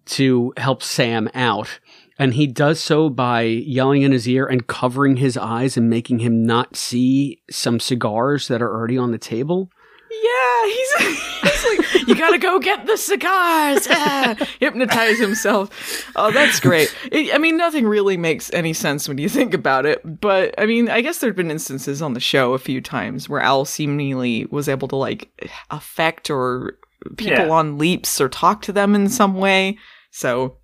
to help Sam out and he does so by yelling in his ear and covering his eyes and making him not see some cigars that are already on the table. Yeah, he's, he's like, you gotta go get the cigars. Ah, hypnotize himself. Oh, that's great. It, I mean, nothing really makes any sense when you think about it. But I mean, I guess there've been instances on the show a few times where Al seemingly was able to like affect or people Yeah. on leaps or talk to them in some way. So,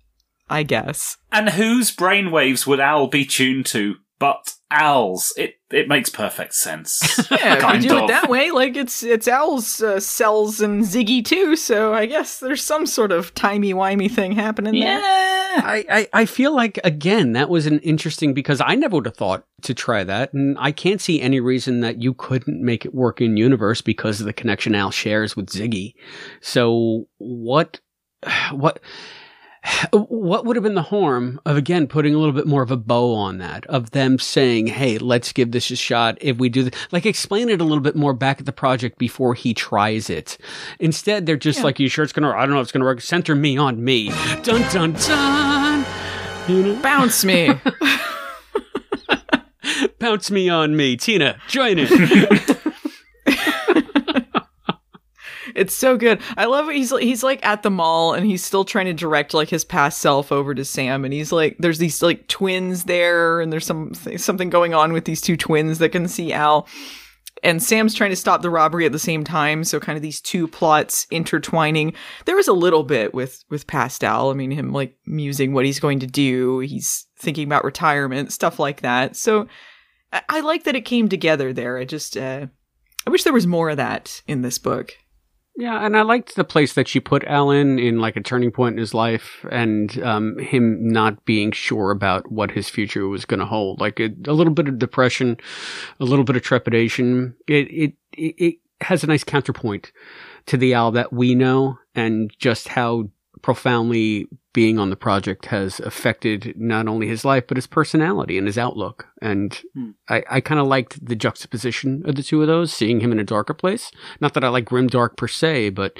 I guess. And whose brainwaves would Al be tuned to? But Al's. It it makes perfect sense. Yeah, if you do of. it that way, like it's it's Al's uh, cells and Ziggy too. So I guess there's some sort of timey wimey thing happening there. I, I, I feel like again that was an interesting because I never would have thought to try that, and I can't see any reason that you couldn't make it work in universe because of the connection Al shares with Ziggy. So what, what, what would have been the harm of again putting a little bit more of a bow on that of them saying, "Hey, let's give this a shot." If we do, th-, like explain it a little bit more back at the project before he tries it. Instead, they're just like, "You sure it's gonna? I don't know if it's gonna work." Center me on me. Dun dun dun. You know, Bounce me. bounce me on me, Tina. Join it. It's so good. I love it. He's he's like at the mall and he's still trying to direct like his past self over to Sam and he's like there's these like twins there and there's some something going on with these two twins that can see Al. And Sam's trying to stop the robbery at the same time, so kind of these two plots intertwining. There was a little bit with with past Al. I mean, him like musing what he's going to do. He's thinking about retirement, stuff like that. So I, I like that it came together there. I just uh, I wish there was more of that in this book. Yeah, and I liked the place that she put Alan in like a turning point in his life and um, him not being sure about what his future was going to hold. Like a, a little bit of depression, a little bit of trepidation. It, it, it, it has a nice counterpoint to the Al that we know and just how profoundly being on the project has affected not only his life, but his personality and his outlook. And I, I kind of liked the juxtaposition of the two of those, seeing him in a darker place. Not that I like grim dark per se, but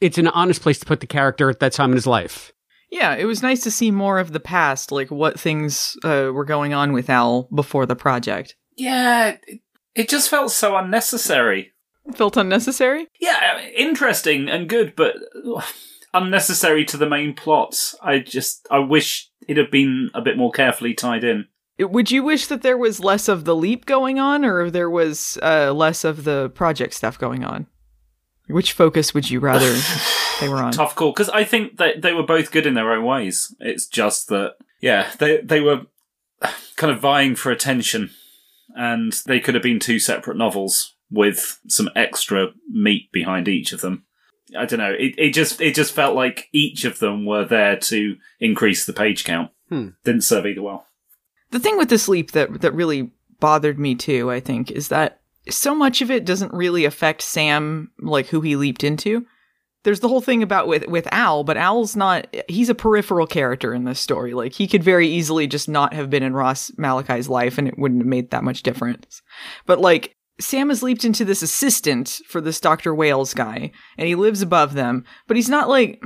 it's an honest place to put the character at that time in his life. Yeah, it was nice to see more of the past, like what things uh, were going on with Al before the project. Yeah, it, it just felt so unnecessary. Felt unnecessary? Yeah, interesting and good, but ugh, unnecessary to the main plot. I just, I wish it had been a bit more carefully tied in. Would you wish that there was less of the leap going on, or there was uh, less of the project stuff going on? Which focus would you rather they were on? Tough call because I think that they were both good in their own ways. It's just that, yeah, they they were kind of vying for attention, and they could have been two separate novels with some extra meat behind each of them. I don't know. It it just it just felt like each of them were there to increase the page count. Hmm. Didn't serve either well. The thing with this leap that that really bothered me too, I think, is that so much of it doesn't really affect Sam, like who he leaped into. There's the whole thing about with with Al, but Al's not. He's a peripheral character in this story. Like he could very easily just not have been in Ross Malachi's life, and it wouldn't have made that much difference. But like Sam has leaped into this assistant for this Doctor Wales guy, and he lives above them. But he's not like.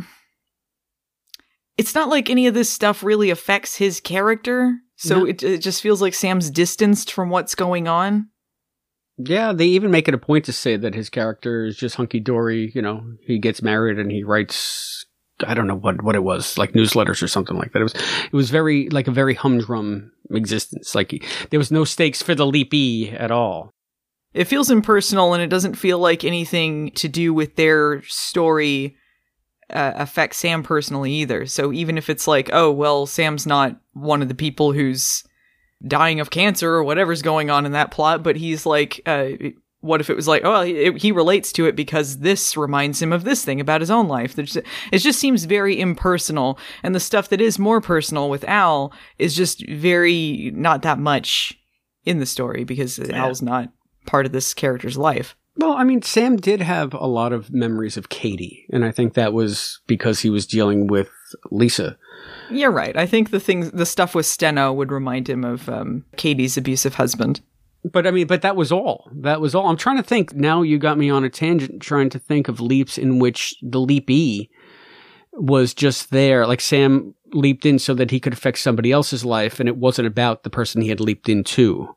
It's not like any of this stuff really affects his character. So No. it, it just feels like Sam's distanced from what's going on. Yeah, they even make it a point to say that his character is just hunky dory. You know, he gets married and he writes. I don't know what what it was, like newsletters or something like that. It was it was very like a very humdrum existence. Like he, there was no stakes for the leapy at all. It feels impersonal and it doesn't feel like anything to do with their story uh, affects Sam personally either. So even if it's like, oh, well, Sam's not one of the people who's dying of cancer or whatever's going on in that plot, but he's like, uh, what if it was like, oh, he, he relates to it because this reminds him of this thing about his own life? There's, it just seems very impersonal. And the stuff that is more personal with Al is just very not that much in the story because Al's not part of this character's life. Well, I mean, Sam did have a lot of memories of Katie, and I think that was because he was dealing with Lisa. You're right. I think the things, the stuff with Steno would remind him of um, Katie's abusive husband. But I mean, but that was all. That was all. I'm trying to think. Now you got me on a tangent, trying to think of leaps in which the leapee was just there. Like Sam leaped in so that he could affect somebody else's life, and it wasn't about the person he had leaped into.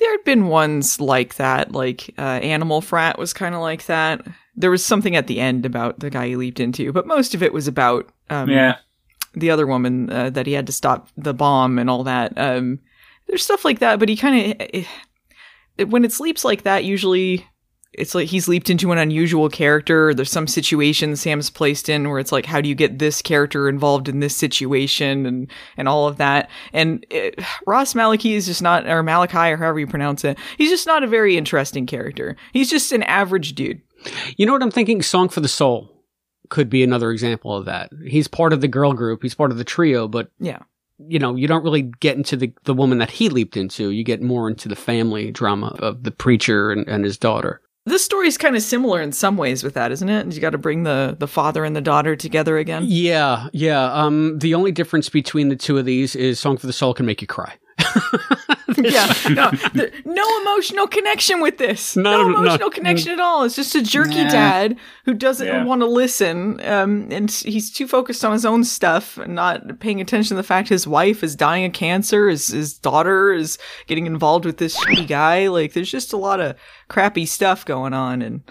There had been ones like that, like uh, Animal Frat was kind of like that. There was something at the end about the guy he leaped into, but most of it was about um, Yeah. the other woman uh, that he had to stop the bomb and all that. Um, there's stuff like that, but he kind of when it's leaps like that, usually it's like he's leaped into an unusual character. There's some situation Sam's placed in where it's like, how do you get this character involved in this situation and and all of that. And it, Ross Malachi is just not, or Malachi or however you pronounce it. He's just not a very interesting character. He's just an average dude. You know what I'm thinking? Song for the Soul could be another example of that. He's part of the girl group. He's part of the trio, but Yeah. you know, you don't really get into the, the woman that he leaped into. You get more into the family drama of the preacher and, and his daughter. This story is kind of similar in some ways with that, isn't it? You got to bring the the father and the daughter together again. Yeah, yeah. Um, the only difference between the two of these is Song for the Soul can make you cry. yeah, no, th- no emotional connection with this. None no of- no. emotional connection at all. It's just a jerky Nah. dad who doesn't Yeah. want to listen, um, and he's too focused on his own stuff and not paying attention to the fact his wife is dying of cancer, his his daughter is getting involved with this shitty guy. Like, there's just a lot of crappy stuff going on, and.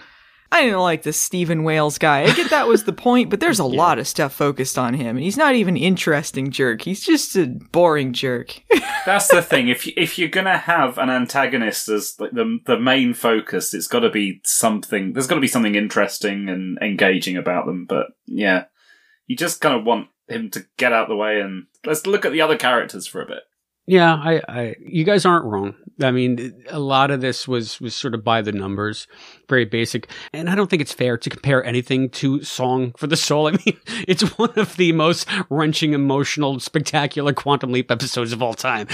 I didn't like this Stephen Wales guy. I get that was the point, but there's a lot of stuff focused on him, and he's not even interesting jerk. He's just a boring jerk. That's the thing. If you, if you're gonna have an antagonist as like the the main focus, it's got to be something. There's got to be something interesting and engaging about them. But yeah, you just kind of want him to get out the way and let's look at the other characters for a bit. Yeah, I, I, you guys aren't wrong. I mean, a lot of this was was sort of by the numbers, very basic, and I don't think it's fair to compare anything to "Song for the Soul." I mean, it's one of the most wrenching, emotional, spectacular quantum leap episodes of all time.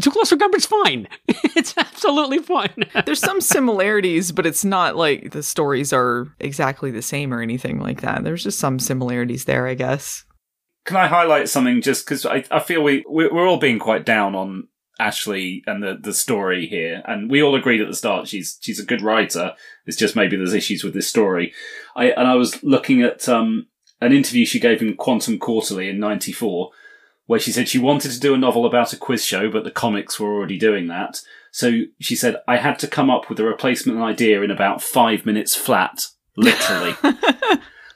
Too close for comfort's fine. it's absolutely fine. There's some similarities, but it's not like the stories are exactly the same or anything like that. There's just some similarities there, I guess. Can I highlight something just because I, I feel we we- we're all being quite down on Ashley and the the story here, and we all agreed at the start she's she's a good writer. It's just maybe there's issues with this story. I and I was looking at um an interview she gave in Quantum Quarterly in '94, where she said she wanted to do a novel about a quiz show, but the comics were already doing that. So she said I had to come up with a replacement idea in about five minutes flat, literally.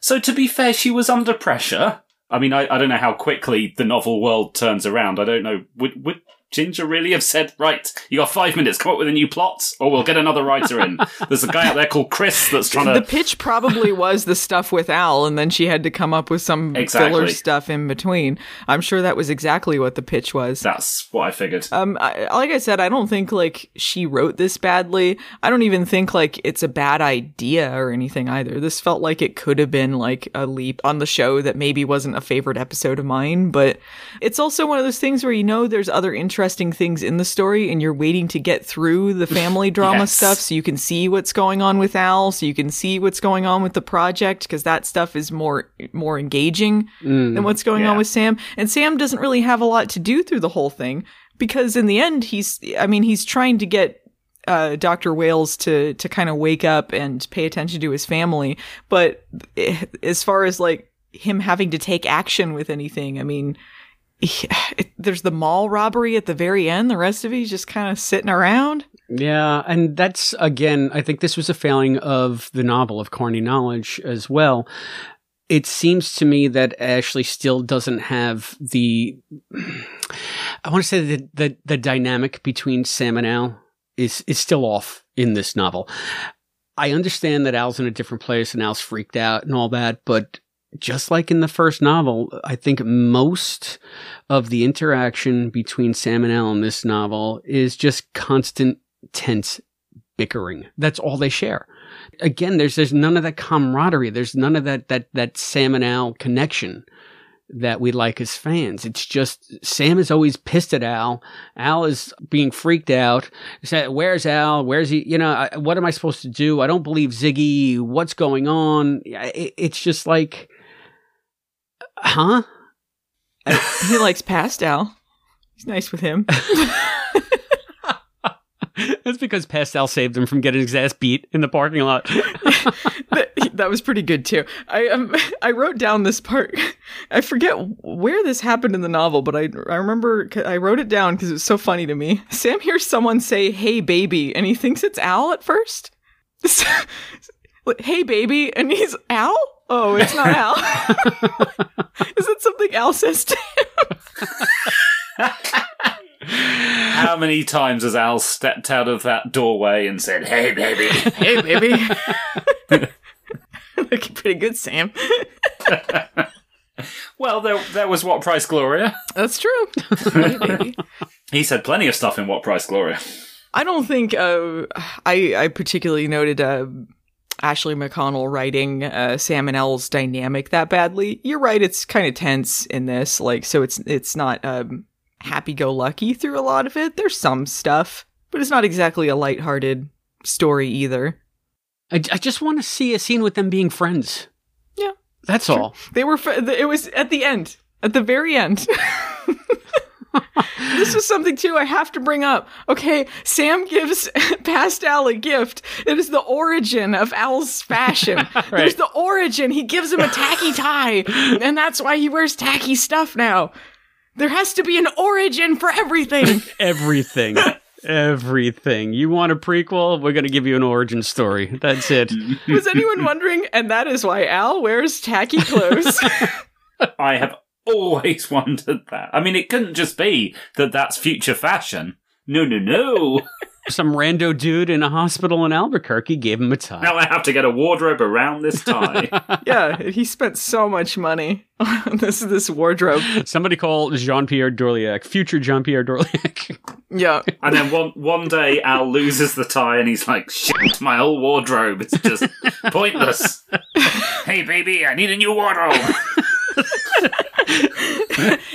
So to be fair, she was under pressure. I mean, I, I don't know how quickly the novel world turns around. I don't know. Would, would Ginger really have said, right, you got five minutes, come up with a new plot, or we'll get another writer in. There's a guy out there called Chris that's trying to. The pitch probably was the stuff with Al, and then she had to come up with some Exactly. filler stuff in between. I'm sure that was exactly what the pitch was. That's what I figured. Um, I, like I said, I don't think like she wrote this badly. I don't even think like it's a bad idea or anything either. This felt like it could have been like a leap on the show that maybe wasn't a favorite episode of mine, but it's also one of those things where you know there's other interesting things in the story and you're waiting to get through the family drama Yes. stuff so you can see what's going on with Al, so you can see what's going on with the project because that stuff is more more engaging than what's going yeah. on with Sam. And Sam doesn't really have a lot to do through the whole thing because in the end he's I mean he's trying to get uh, Dr. Wales to to kind of wake up and pay attention to his family, but eh, as far as like him having to take action with anything, I mean, it, there's the mall robbery at the very end. The rest of he's just kind of sitting around. Yeah, and that's again, I think this was a failing of the novel of Carny Knowledge as well. It seems to me that Ashley still doesn't have the I want to say that the the dynamic between Sam and Al is is still off in this novel. I understand that Al's in a different place and Al's freaked out and all that, but just like in the first novel, I think most of the interaction between Sam and Al in this novel is just constant tense bickering. That's all they share. Again, there's there's none of that camaraderie. There's none of that that that Sam and Al connection that we like as fans. It's just Sam is always pissed at Al. Al is being freaked out. Say, Where's Al? Where's he? You know, I, what am I supposed to do? I don't believe Ziggy. What's going on? It, it's just like, huh? he likes pastel. He's nice with him. That's because Pastel saved him from getting his ass beat in the parking lot. that, that was pretty good too. I um I wrote down this part. I forget where this happened in the novel, but I I remember I wrote it down because it was so funny to me. Sam hears someone say "Hey baby," and he thinks it's Al at first. Hey baby, and he's Al. Oh, it's not Al. Is it something Al says to him? How many times has Al stepped out of that doorway and said, "Hey, baby"? Hey baby. Looking pretty good, Sam. well, there, there was what price Gloria. That's true. He said plenty of stuff in what price Gloria. I don't think uh, I I particularly noted uh, Ashley McConnell writing uh, Sam and Al's dynamic that badly. You're right; it's kind of tense in this, like so it's it's not um, happy go lucky through a lot of it. There's some stuff, but it's not exactly a lighthearted story either. I, I just want to see a scene with them being friends. Yeah. That's all. They were. It was at the end, at the very end. this is something too I have to bring up. Okay, Sam gives past Al a gift. It is the origin of Al's fashion. There's the origin. He gives him a tacky tie, and that's why he wears tacky stuff now. There has to be an origin for everything. Everything. Everything. You want a prequel? We're going to give you an origin story. That's it. Was anyone wondering? And that is why Al wears tacky clothes. I have always wondered that. I mean, it couldn't just be that that's future fashion. No, no, no. Some rando dude in a hospital in Albuquerque gave him a tie. now I have to get a wardrobe around this tie. yeah, he spent so much money on this this wardrobe. Somebody call Jean Pierre Dorléac, future Jean Pierre Dorléac. Yeah. and then one one day Al loses the tie and he's like, "Shit, my whole wardrobe is just pointless." hey, baby, I need a new wardrobe.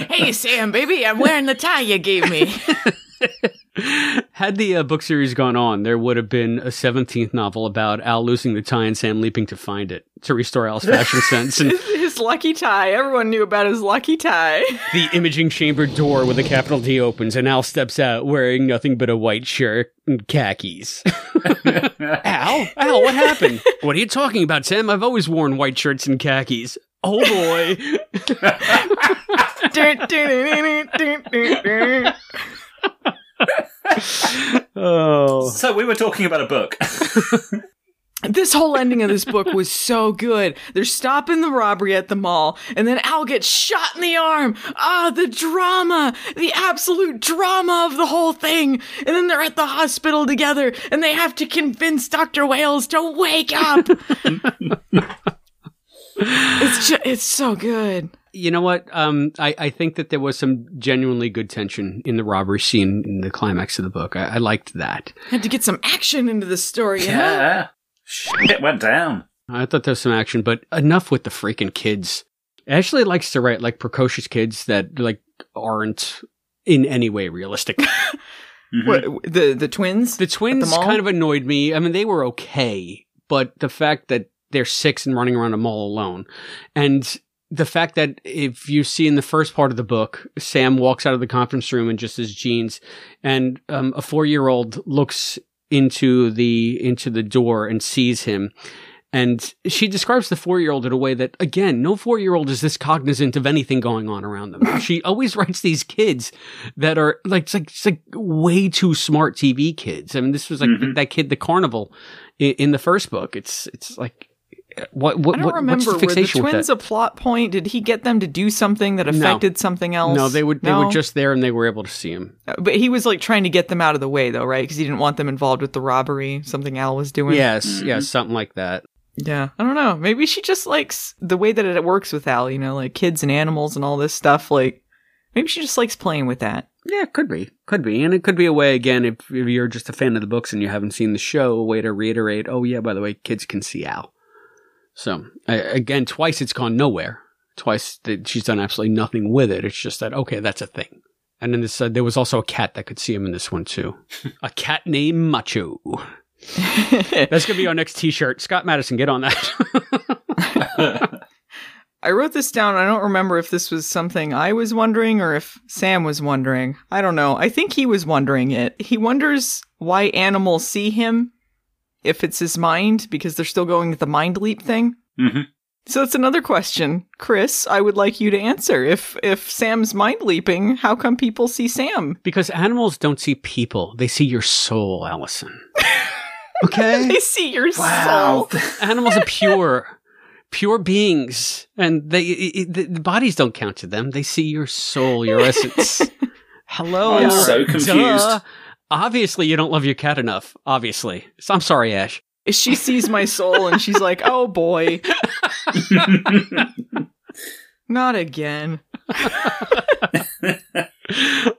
Hey, Sam, baby, I'm wearing the tie you gave me. Had the uh, book series gone on, there would have been a 17th novel about Al losing the tie and Sam leaping to find it to restore Al's fashion sense. And his lucky tie. Everyone knew about his lucky tie. the imaging chamber door with a capital D opens and Al steps out wearing nothing but a white shirt and khakis. Al? Al, what happened? what are you talking about, Sam? I've always worn white shirts and khakis. Oh boy. Oh. so we were talking about a book. This whole ending of this book was so good. They're stopping the robbery at the mall, and then Al gets shot in the arm. Ah, the drama, the absolute drama of the whole thing. And then they're at the hospital together, and they have to convince Dr. Wales to wake up. it's just, it's so good. You know what? Um, I, I think that there was some genuinely good tension in the robbery scene in the climax of the book. I, I liked that. Had to get some action into the story. you know? Yeah. Shit went down. I thought there was some action, but enough with the freaking kids. Ashley likes to write like precocious kids that like aren't in any way realistic. Mhm. What the the twins? the twins mall? kind of annoyed me. I mean, they were okay, but the fact that they're six and running around a mall alone, and the fact that if you see in the first part of the book, Sam walks out of the conference room in just his jeans, and um, a four-year-old looks into the into the door and sees him. And she describes the four year old in a way that, again, no four year old is this cognizant of anything going on around them. she always writes these kids that are like, it's like, it's like way too smart TV kids. I mean, this was like Mhm. that kid, the carnival in, in the first book. It's, it's like, what, what, I don't what remember. what's the Were the twins that? a plot point? Did he get them to do something that No. affected something else? No, they would, they were just there and they were able to see him. Uh, But he was like trying to get them out of the way, though, right? Because he didn't want them involved with the robbery. Something Al was doing. Yes, Mhm. yes, something like that. Yeah, I don't know. Maybe she just likes the way that it works with Al, you know, like kids and animals and all this stuff. Like, maybe she just likes playing with that. Yeah, could be, could be, and it could be a way again if, if you're just a fan of the books and you haven't seen the show, a way to reiterate. Oh yeah, by the way, kids can see Al. So again, twice it's gone nowhere. Twice that she's done absolutely nothing with it. It's just that okay, that's a thing. And then this, uh, there was also a cat that could see him in this one too. a cat named Macho. That's gonna be our next T-shirt. Scott Madison, get on that. I wrote this down. I don't remember if this was something I was wondering or if Sam was wondering. I don't know. I think he was wondering it. He wonders why animals see him if it's his mind because they're still going with the mind leap thing. hmm So that's another question, Chris. I would like you to answer. If if Sam's mind leaping, how come people see Sam? because animals don't see people; they see your soul, Allison. Okay. They see your Wow. soul. animals are pure pure beings and they i- i- the, the bodies don't count to them they see your soul your essence hello I'm so confused. Duh. Obviously you don't love your cat enough obviously. So i'm sorry ash. She sees my soul and she's like, "Oh boy, not again."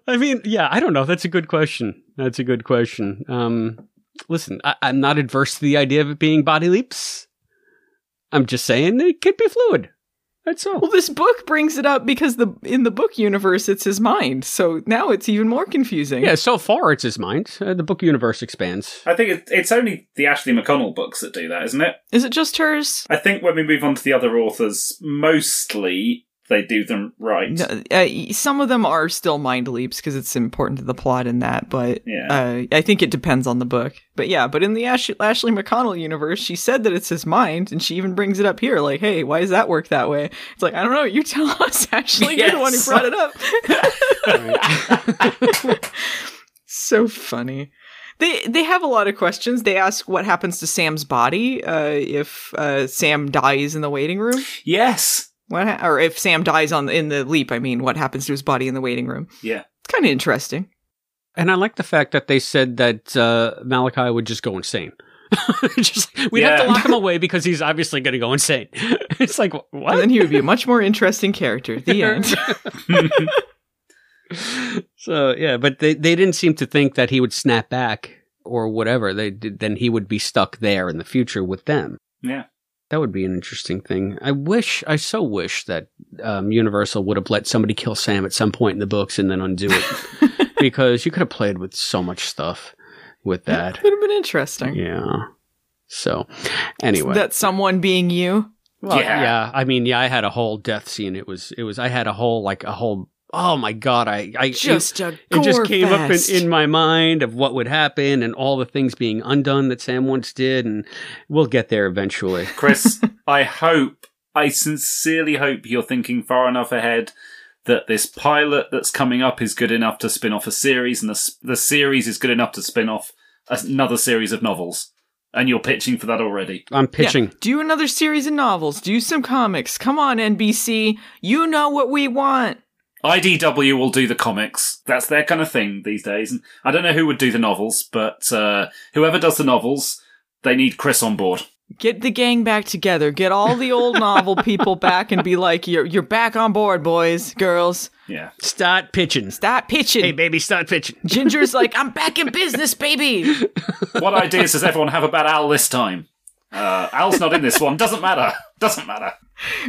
i mean yeah i don't know. That's a good question. That's a good question. Um listen I, i'm not adverse to the idea of it being body leaps. I'm just saying it could be fluid that's all Well, this book brings it up because the in the book universe it's his mind. So now it's even more confusing. yeah so far it's his mind uh, the book universe expands I think it, it's only the Ashley McConnell books that do that, isn't it? Is it just hers? I think when we move on to the other authors, mostly they do them right. No, uh, some of them are still mind leaps because it's important to the plot in that, but Yeah. uh, I think it depends on the book. But yeah, but in the Ash- Ashley McConnell universe, she said that it's his mind, and she even brings it up here, like, "Hey, why does that work that way?" It's like I don't know. You tell us, Ashley. You're the one who brought it up. so funny. They they have a lot of questions. They ask what happens to Sam's body uh, if uh, Sam dies in the waiting room. Yes. What ha- or if Sam dies on in the leap? I mean, what happens to his body in the waiting room? Yeah. It's kind of interesting. And I like the fact that they said that uh, Malachi would just go insane. just we'd have to lock him away because he's obviously going to go insane. it's like And then he would be a much more interesting character. The end. so yeah, but they they didn't seem to think that he would snap back or whatever. They then he would be stuck there in the future with them. Yeah. That would be an interesting thing. I wish, I so wish that um, Universal would have let somebody kill Sam at some point in the books and then undo it, because you could have played with so much stuff with that. It would have been interesting. Yeah. So, anyway, That someone being you. well, Yeah. yeah. I mean, yeah, I had a whole death scene. It was, it was. I had a whole like a whole. Oh my god! I, I Just a It, it just gore came up in, in my mind of what would happen and all the things being undone that Sam once did, and we'll get there eventually. Chris, I hope, I sincerely hope you're thinking far enough ahead that this pilot that's coming up is good enough to spin off a series, and the, the series is good enough to spin off another series of novels. And you're pitching for that already. I'm pitching. Yeah. Do another series of novels. Do some comics. Come on, NBC. You know what we want. IDW will do the comics. That's their kind of thing these days. And I don't know who would do the novels, but uh, whoever does the novels, they need Chris on board. Get the gang back together. Get all the old novel people back and be like, "You're you're back on board, boys, girls. Yeah. Start pitching. Start pitching." Hey, baby, start pitching. Ginger's like, "I'm back in business, baby." What ideas does everyone have about Al this time? Uh, Al's not in this one. Doesn't matter. Doesn't matter.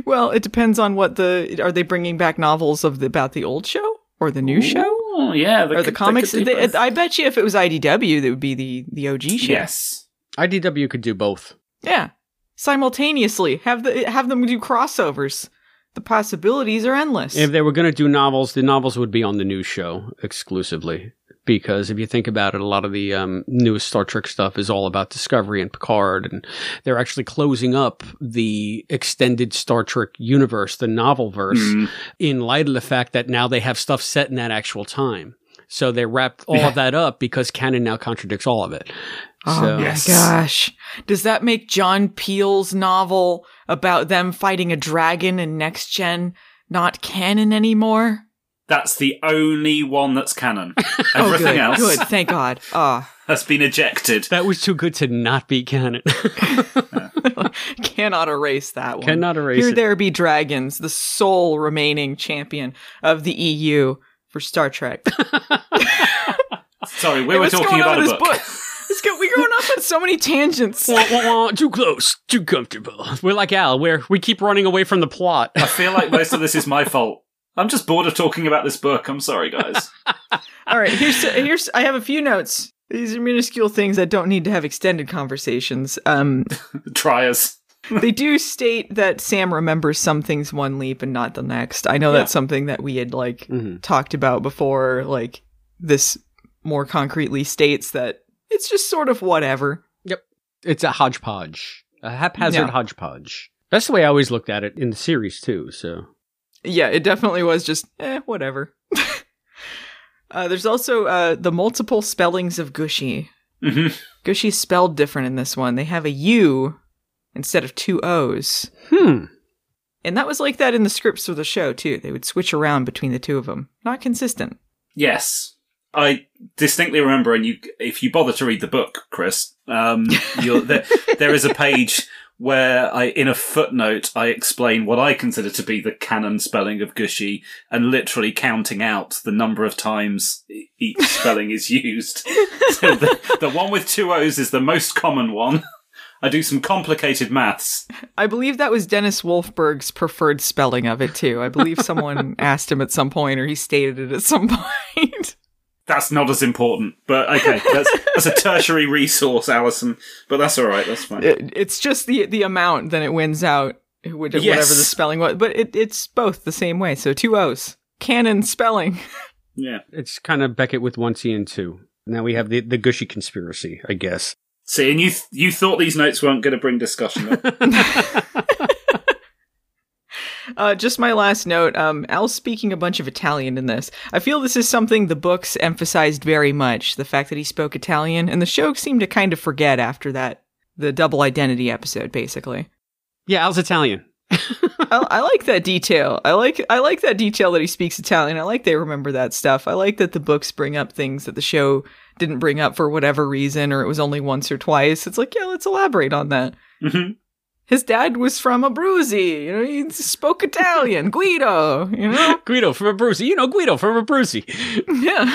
Well, it depends on what the are they bringing back novels of the, about the old show or the new show Oh, yeah. they or the could- they comics. could do They- I bet you if it was IDW, that would be the the OG show. Yes. IDW could do both. Yeah, simultaneously have the have them do crossovers. The possibilities are endless. If they were going to do novels, the novels would be on the new show exclusively. Because if you think about it, a lot of the um, newest Star Trek stuff is all about Discovery and Picard, and they're actually closing up the extended Star Trek universe, the novel verse, Mm. in light of the fact that now they have stuff set in that actual time. So they wrapped all of that up because canon now contradicts all of it. Oh so, my Yes. gosh. Does that make John Peel's novel about them fighting a dragon in Next Gen not canon anymore? That's the only one that's canon. Oh, Everything good. else Good, thank God. Ah, has been ejected. that was too good to not be canon. cannot erase that one. Cannot erase Here it. there be dragons, the sole remaining champion of the EU for Star Trek. Sorry, we Hey, were what's talking about a with book. this book? Go. We're going off on so many tangents. Wah, wah, wah, too close, too comfortable. We're like Al, where we keep running away from the plot. I feel like most of this is my fault. I'm just bored of talking about this book. I'm sorry, guys. All right, here's here's I have a few notes. These are minuscule things that don't need to have extended conversations. Um, Try us. they do state that Sam remembers some things one leap and not the next. I know Yeah. that's something that we had like Mhm. talked about before. Like this more concretely states that it's just sort of whatever. Yep, it's a hodgepodge, a haphazard Yeah. hodgepodge. That's the way I always looked at it in the series too. So Yeah, it definitely was just eh, whatever. uh, there's also uh, the multiple spellings of Gushy. hmm Gushy's spelled different in this one. They have a U instead of two O's. hmm, And that was like that in the scripts for the show too. They would switch around between the two of them. Not consistent. Yes. I distinctly remember, and you, if you bother to read the book, Chris, um, there, there is a page where I, in a footnote, I explain what I consider to be the canon spelling of Gushy, and literally counting out the number of times each spelling is used. So the, the one with two O's is the most common one. I do some complicated maths. I believe that was Dennis Wolfberg's preferred spelling of it too. I believe someone asked him at some point or he stated it at some point. That's not as important, but okay, that's, that's a tertiary resource, Allison. But that's all right. That's fine. It, it's just the the amount, then it wins out whatever Yes. the spelling was. But it, it's both the same way. So two O's. Canon spelling. yeah. it's kind of Beckett with one C and two. Now we have the the gushy conspiracy, I guess. See, and you th- you thought these notes weren't going to bring discussion. Uh, just my last note. Um, Al's speaking a bunch of Italian in this. I feel this is something the books emphasized very much. The fact that he spoke Italian, and the show seemed to kind of forget after that. The double identity episode, basically. Yeah, Al's Italian. I, I like that detail. I like I like that detail that he speaks Italian. I like they remember that stuff. I like that the books bring up things that the show didn't bring up for whatever reason, or it was only once or twice. It's like, yeah, let's elaborate on that. hmm His dad was from Abruzzi. You know, he spoke Italian. Guido. You know, Guido from Abruzzi. You know Guido from Abruzzi. yeah.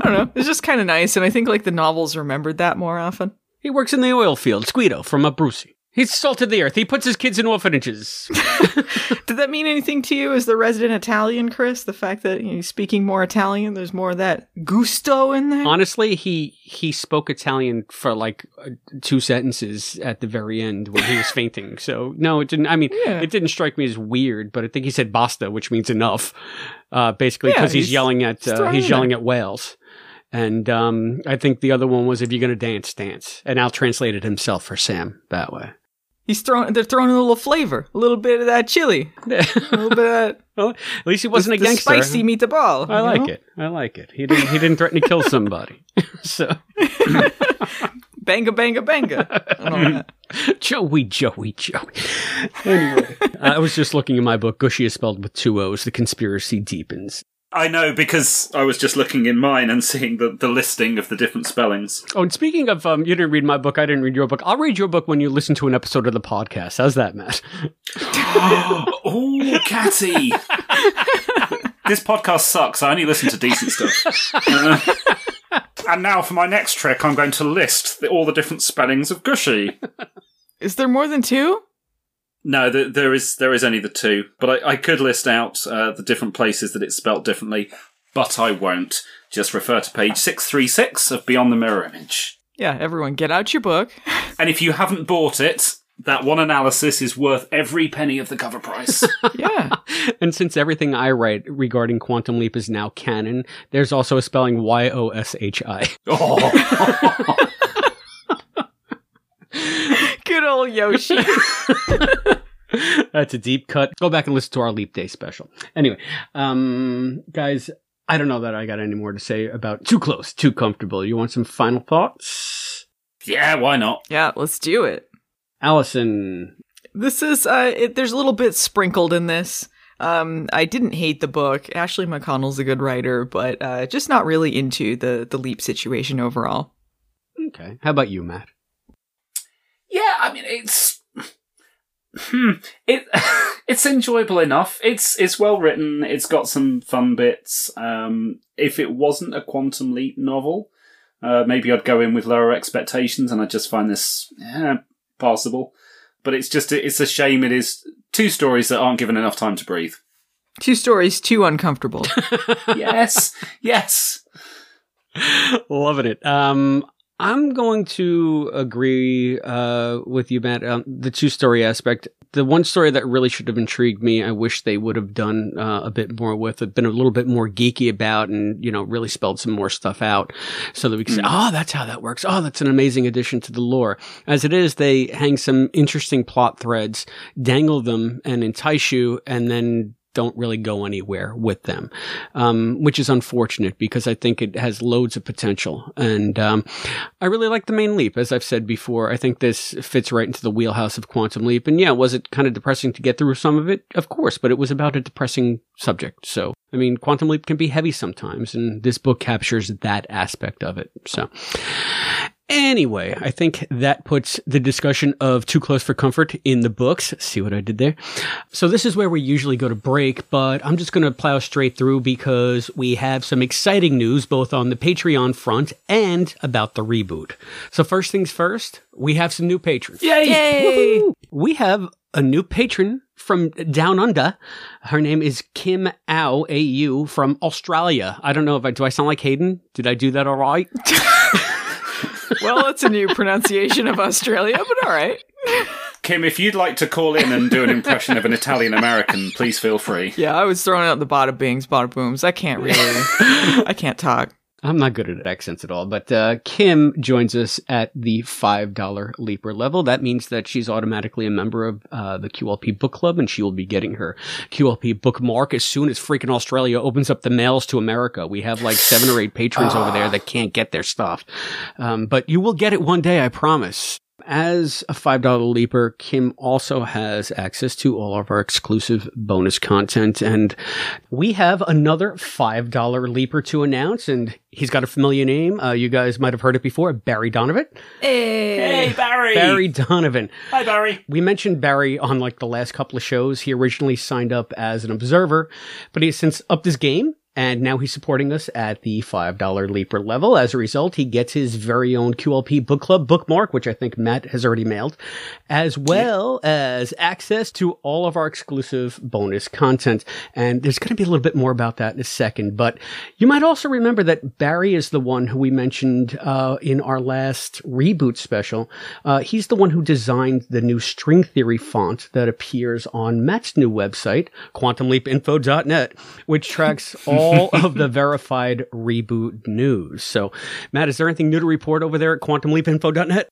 I don't know. It's just kind of nice, and I think like the novels remembered that more often. He works in the oil fields. Guido from Abruzzi. He's salted the earth. He puts his kids in orphanages. Did that mean anything to you as the resident Italian, Chris? The fact that you know, speaking more Italian, there's more of that gusto in there. Honestly, he he spoke Italian for like uh, two sentences at the very end when he was fainting. So no, it didn't. I mean, Yeah. it didn't strike me as weird, but I think he said "basta," which means enough. Uh, basically, Yeah, because he's, he's- yelling at he's uh, he's yelling at Wales. And um, I think the other one was "If you're gonna dance, dance." And Al translated himself for Sam that way. He's throwing. They're throwing a little flavor, a little bit of that chili, a little bit of that. well, at least he wasn't the a gangster. spicy meatball. I like know? it. I like it. He didn't. He didn't threaten to kill somebody. so banga banga banga. and all that. Joey, Joey, Joey. Anyway, I was just looking in my book. Gushy is spelled with two O's. The conspiracy deepens. I know because I was just looking in mine and seeing the, the listing of the different spellings. Oh, and speaking of, um, you didn't read my book. I didn't read your book. I'll read your book when you listen to an episode of the podcast. How's that, Matt? oh, catty! this podcast sucks. I only listen to decent stuff. Uh, and now for my next trick, I'm going to list the, all the different spellings of gushy. Is there more than two? No, there, there is there is only the two, but I, I could list out uh, the different places that it's spelt differently, but I won't. Just refer to page six three six of Beyond the Mirror Image. Yeah, everyone, get out your book. And if you haven't bought it, that one analysis is worth every penny of the cover price. Yeah. And since everything I write regarding Quantum Leap is now canon, there's also a spelling Y O S H I. oh. Good old Yoshi. That's a deep cut. Go back and listen to our Leap Day special. Anyway, um, guys, I don't know that I got any more to say about too close, too comfortable. You want some final thoughts? yeah, why not? yeah, let's do it. Allison, This is uh it, there's a little bit sprinkled in this. Um I didn't hate the book. Ashley McConnell's a good writer, but uh just not really into the the leap situation overall. okay. How about you, Matt? Yeah, I mean it's hmm, it it's enjoyable enough. It's it's well written. It's got some fun bits. Um, if it wasn't a Quantum Leap novel, uh, maybe I'd go in with lower expectations and I'd just find this eh, passable. But it's just it's a shame. It is two stories that aren't given enough time to breathe. Two stories too uncomfortable. yes, yes. Loving it. Um, I'm going to agree uh, with you, Matt. Um, the two story aspect. The one story that really should have intrigued me, I wish they would have done uh, a bit more with, it, been a little bit more geeky about, and you know, really spelled some more stuff out, so that we can say, "Oh, that's how that works." Oh, that's an amazing addition to the lore. As it is, they hang some interesting plot threads, dangle them, and entice you, and then don't really go anywhere with them, um, which is unfortunate because I think it has loads of potential. And um, I really like the main leap. As I've said before, I think this fits right into the wheelhouse of Quantum Leap. And yeah, was it kind of depressing to get through some of it? Of course, but it was about a depressing subject. So, I mean, Quantum Leap can be heavy sometimes, and this book captures that aspect of it. So, Anyway, I think that puts the discussion of Too Close for Comfort in the books. See what I did there? So this is where we usually go to break, but I'm just going to plow straight through because we have some exciting news both on the Patreon front and about the reboot. So first things first, we have some new patrons. Yay! Yay! We have a new patron from down under. Her name is Kim Au AU from Australia. I don't know if I do I sound like Hayden? Did I do that all right? well, that's a new pronunciation of Australia, but all right. Kim, if you'd like to call in and do an impression of an Italian American, please feel free. Yeah, I was throwing out the bada bings, bada booms. I can't really. I can't talk. I'm not good at accents at all, but uh, Kim joins us at the $5 Leaper level. That means that she's automatically a member of uh, the QLP Book Club, and she will be getting her QLP bookmark as soon as freaking Australia opens up the mails to America. We have like seven or eight patrons over there that can't get their stuff. Um, but you will get it one day, I promise. As a $5 leaper, Kim also has access to all of our exclusive bonus content. And we have another $5 leaper to announce. And he's got a familiar name. Uh, you guys might have heard it before Barry Donovan. Hey, Barry! Barry Donovan. Hi, Barry. We mentioned Barry on like the last couple of shows. He originally signed up as an observer, but he's since upped his game. And now he's supporting us at the $5 Leaper level. As a result, he gets his very own QLP Book Club bookmark, which I think Matt has already mailed, as well as access to all of our exclusive bonus content. And there's going to be a little bit more about that in a second. But you might also remember that Barry is the one who we mentioned uh, in our last reboot special. Uh, he's the one who designed the new string theory font that appears on Matt's new website, quantumleapinfo.net, which tracks all of the verified reboot news. So, Matt, is there anything new to report over there at quantumleapinfo.net?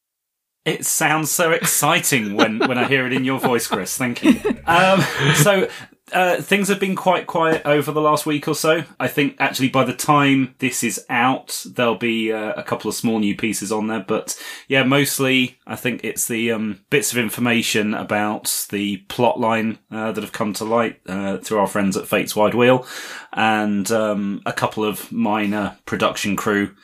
It sounds so exciting when, when I hear it in your voice, Chris. Thank you. Um, so, uh, things have been quite quiet over the last week or so. I think actually by the time this is out, there'll be uh, a couple of small new pieces on there. But yeah, mostly I think it's the um, bits of information about the plot line uh, that have come to light uh, through our friends at Fate's Wide Wheel, and um, a couple of minor production crew.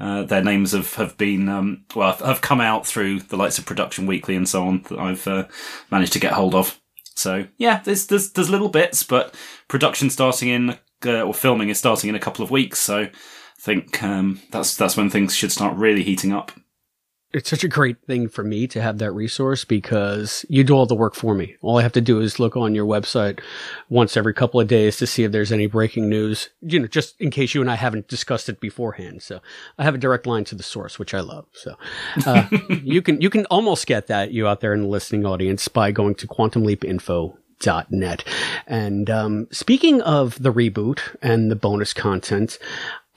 Uh, their names have have been um, well have come out through the likes of Production Weekly and so on that I've uh, managed to get hold of. So yeah, there's there's there's little bits, but production starting in uh, or filming is starting in a couple of weeks. So I think um, that's that's when things should start really heating up it's such a great thing for me to have that resource because you do all the work for me. All I have to do is look on your website once every couple of days to see if there's any breaking news, you know, just in case you and I haven't discussed it beforehand. So I have a direct line to the source, which I love. So, uh, you can, you can almost get that you out there in the listening audience by going to quantumleapinfo.net. And um, speaking of the reboot and the bonus content,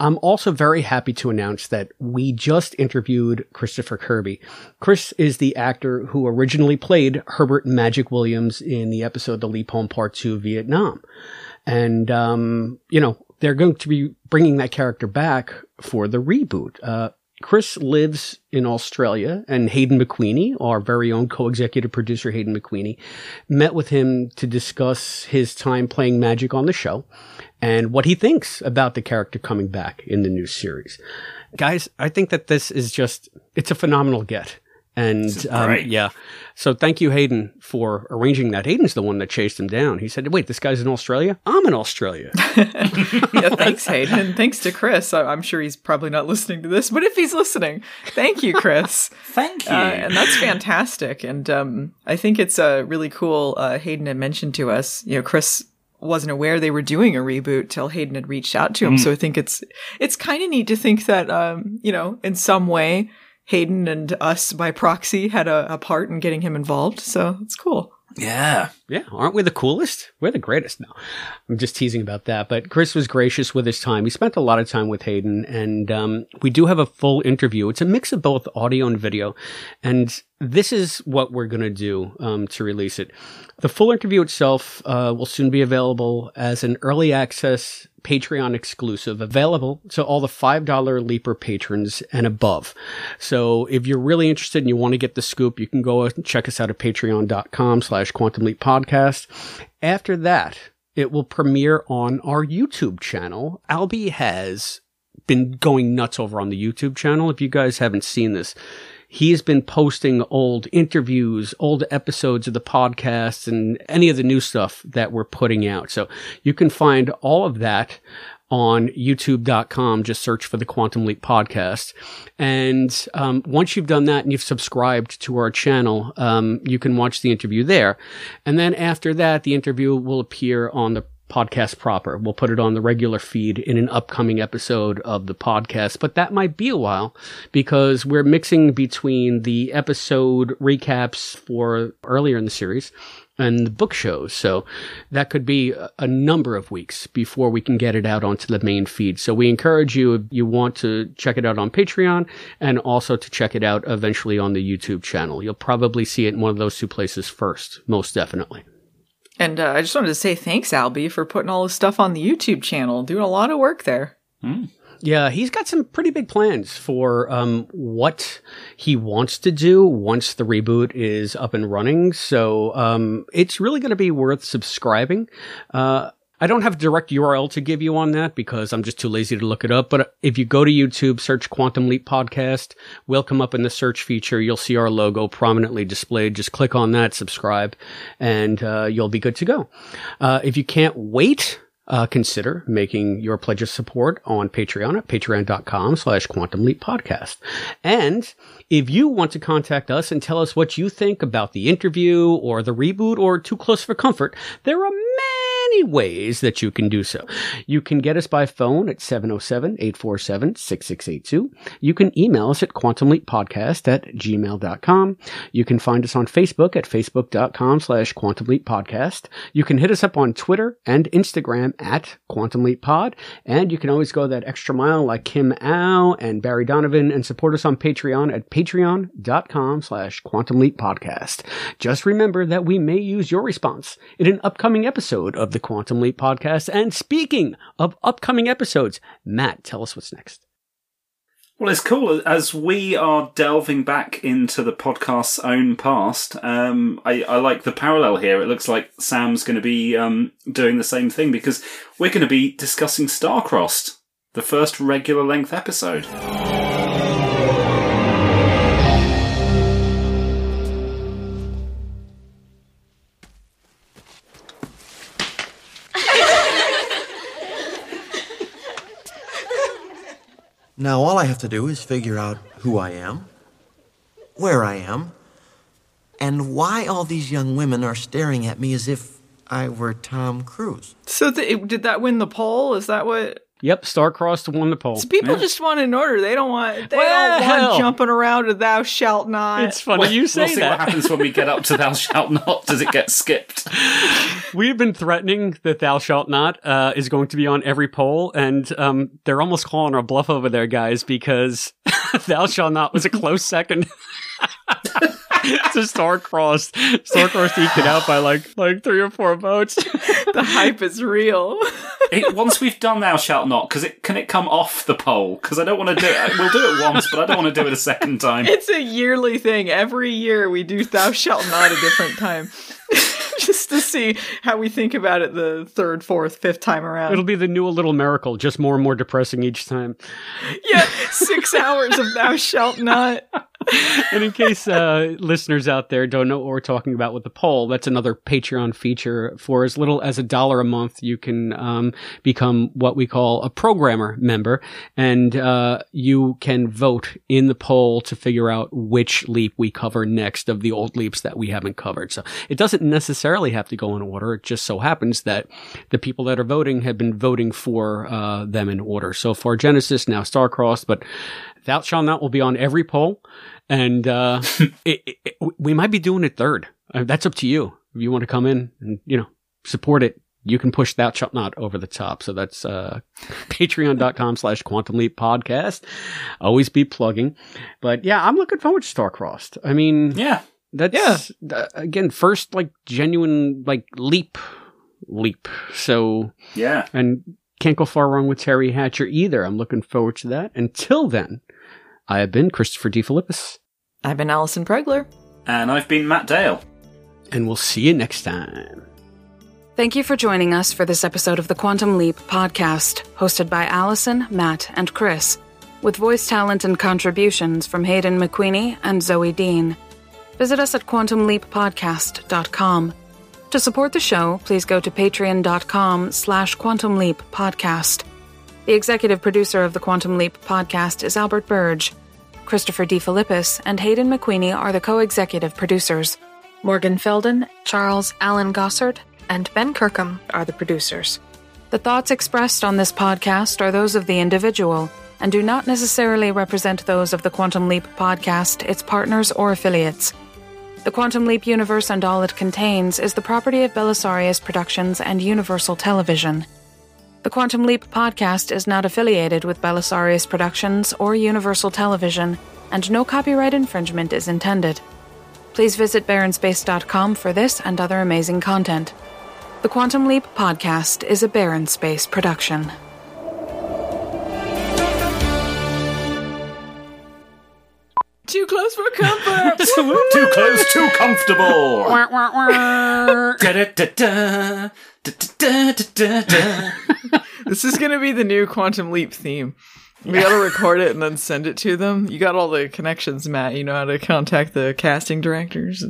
I'm also very happy to announce that we just interviewed Christopher Kirby. Chris is the actor who originally played Herbert Magic Williams in the episode The Leap Home Part 2 Vietnam. And, um, you know, they're going to be bringing that character back for the reboot. Uh, Chris lives in Australia, and Hayden McQueenie, our very own co-executive producer Hayden McQueenie, met with him to discuss his time playing Magic on the show and what he thinks about the character coming back in the new series. Guys, I think that this is just, it's a phenomenal get. And um, yeah, so thank you, Hayden, for arranging that. Hayden's the one that chased him down. He said, "Wait, this guy's in Australia. I'm in Australia." yeah, thanks, Hayden. Thanks to Chris. I'm sure he's probably not listening to this, but if he's listening, thank you, Chris. thank you. Uh, and that's fantastic. And um, I think it's uh, really cool. Uh, Hayden had mentioned to us, you know, Chris wasn't aware they were doing a reboot till Hayden had reached out to him. Mm. So I think it's it's kind of neat to think that um, you know, in some way Hayden and us by proxy had a, a part in getting him involved. So it's cool. Yeah. Yeah. Aren't we the coolest? We're the greatest now. I'm just teasing about that. But Chris was gracious with his time. He spent a lot of time with Hayden and, um, we do have a full interview. It's a mix of both audio and video. And this is what we're going to do, um, to release it. The full interview itself, uh, will soon be available as an early access Patreon exclusive available to all the $5 Leaper patrons and above. So if you're really interested and you want to get the scoop, you can go and check us out at patreon.com slash quantum podcast. After that, it will premiere on our YouTube channel. Albie has been going nuts over on the YouTube channel. If you guys haven't seen this, he's been posting old interviews, old episodes of the podcast and any of the new stuff that we're putting out. So you can find all of that on youtube.com. Just search for the Quantum Leap podcast. And um, once you've done that and you've subscribed to our channel, um, you can watch the interview there. And then after that, the interview will appear on the podcast proper. We'll put it on the regular feed in an upcoming episode of the podcast, but that might be a while because we're mixing between the episode recaps for earlier in the series and the book shows. So that could be a number of weeks before we can get it out onto the main feed. So we encourage you, if you want to check it out on Patreon and also to check it out eventually on the YouTube channel. You'll probably see it in one of those two places first, most definitely. And uh, I just wanted to say thanks, Albie, for putting all this stuff on the YouTube channel. Doing a lot of work there. Mm. Yeah, he's got some pretty big plans for um, what he wants to do once the reboot is up and running. So um, it's really going to be worth subscribing. Uh, I don't have a direct URL to give you on that because I'm just too lazy to look it up. But if you go to YouTube, search Quantum Leap Podcast, we'll come up in the search feature. You'll see our logo prominently displayed. Just click on that, subscribe, and uh, you'll be good to go. Uh, if you can't wait, uh, consider making your pledge of support on Patreon at patreon.com slash quantum leap podcast. And if you want to contact us and tell us what you think about the interview or the reboot or too close for comfort, there are many ways that you can do so. You can get us by phone at 707-847-6682. You can email us at quantumleappodcast at gmail.com. You can find us on Facebook at facebook.com slash quantumleappodcast. You can hit us up on Twitter and Instagram at quantumleappod. And you can always go that extra mile like Kim Au and Barry Donovan and support us on Patreon at patreon.com slash quantumleappodcast. Just remember that we may use your response in an upcoming episode of the Quantum Leap podcast. And speaking of upcoming episodes, Matt, tell us what's next. Well, it's cool as we are delving back into the podcast's own past. Um, I, I, like the parallel here. It looks like Sam's going to be um, doing the same thing because we're going to be discussing Starcrossed, the first regular length episode. Now all I have to do is figure out who I am, where I am, and why all these young women are staring at me as if I were Tom Cruise. So th- did that win the poll? Is that what? Yep, Starcrossed won the poll. So people Yeah. just want an order. They don't want. They Well, don't want jumping around to "Thou shalt not." It's funny Well, you say that. we'll see what happens when we get up to Thou Shalt Not. Does it get skipped? We've been threatening that "Thou shalt not" uh, is going to be on every poll, and um, they're almost calling our bluff over there, guys, because "Thou shalt not" was a close second. to Starcrossed. Starcrossed eked it out by like like three or four votes. the hype is real. It, once we've done Thou Shalt Not, because it can it come off the poll? Because I don't want to do it. We'll do it once, but I don't want to do it a second time. It's a yearly thing. Every year we do "Thou shalt not" a different time, just to see how we think about it the third, fourth, fifth time around. It'll be the new A Little Miracle, just more and more depressing each time. yeah, six hours of "Thou shalt not." and in case uh, listeners out there don't know what we're talking about with the poll, that's another Patreon feature. For as little as a dollar a month, you can um, become what we call a programmer member, and uh, you can vote in the poll to figure out which leap we cover next of the old leaps that we haven't covered. So it doesn't necessarily have to go in order. It just so happens that the people that are voting have been voting for uh, them in order. So far, Genesis, now Starcrossed, but Thou Shalt Not will be on every poll, and uh, it, it, it- we might be doing it third. Uh, that's up to you. If you want to come in and you know support it, you can push Thou Shalt Not over the top. So that's uh, patreon.com slash Quantum Leap Podcast. Always be plugging, but yeah, I'm looking forward to Starcrossed. I mean, Yeah. that's uh, again first like genuine like leap, leap. So Yeah. and can't go far wrong with Teri Hatcher either. I'm looking forward to that. Until then, I have been Christopher D. Philippus, I've been Allison Pregler. And I've been Matt Dale. and we'll see you next time. Thank you for joining us for this episode of the Quantum Leap podcast, hosted by Allison, Matt, and Chris, with voice talent and contributions from Hayden McQueenie and Zoe Dean. Visit us at quantumleappodcast.com. To support the show, please go to patreon.com slash quantum leap podcast. The executive producer of the Quantum Leap podcast is Albert Burge. Christopher D. Philippus and Hayden McQueenie are the co-executive producers. Morgan Felden, Charles Allen Gossard, and Ben Kirkham are the producers. The thoughts expressed on this podcast are those of the individual and do not necessarily represent those of the Quantum Leap podcast, its partners, or affiliates. The Quantum Leap universe and all it contains is the property of Belisarius Productions and Universal Television. The Quantum Leap podcast is not affiliated with Belisarius Productions or Universal Television, and no copyright infringement is intended. Please visit baronspace.com for this and other amazing content. The Quantum Leap podcast is a Baron Space production. Too close for comfort. Too close, too comfortable. This is gonna be the new Quantum Leap theme. We gotta record it and then send it to them. You got all the connections, Matt. You know how to contact the casting directors.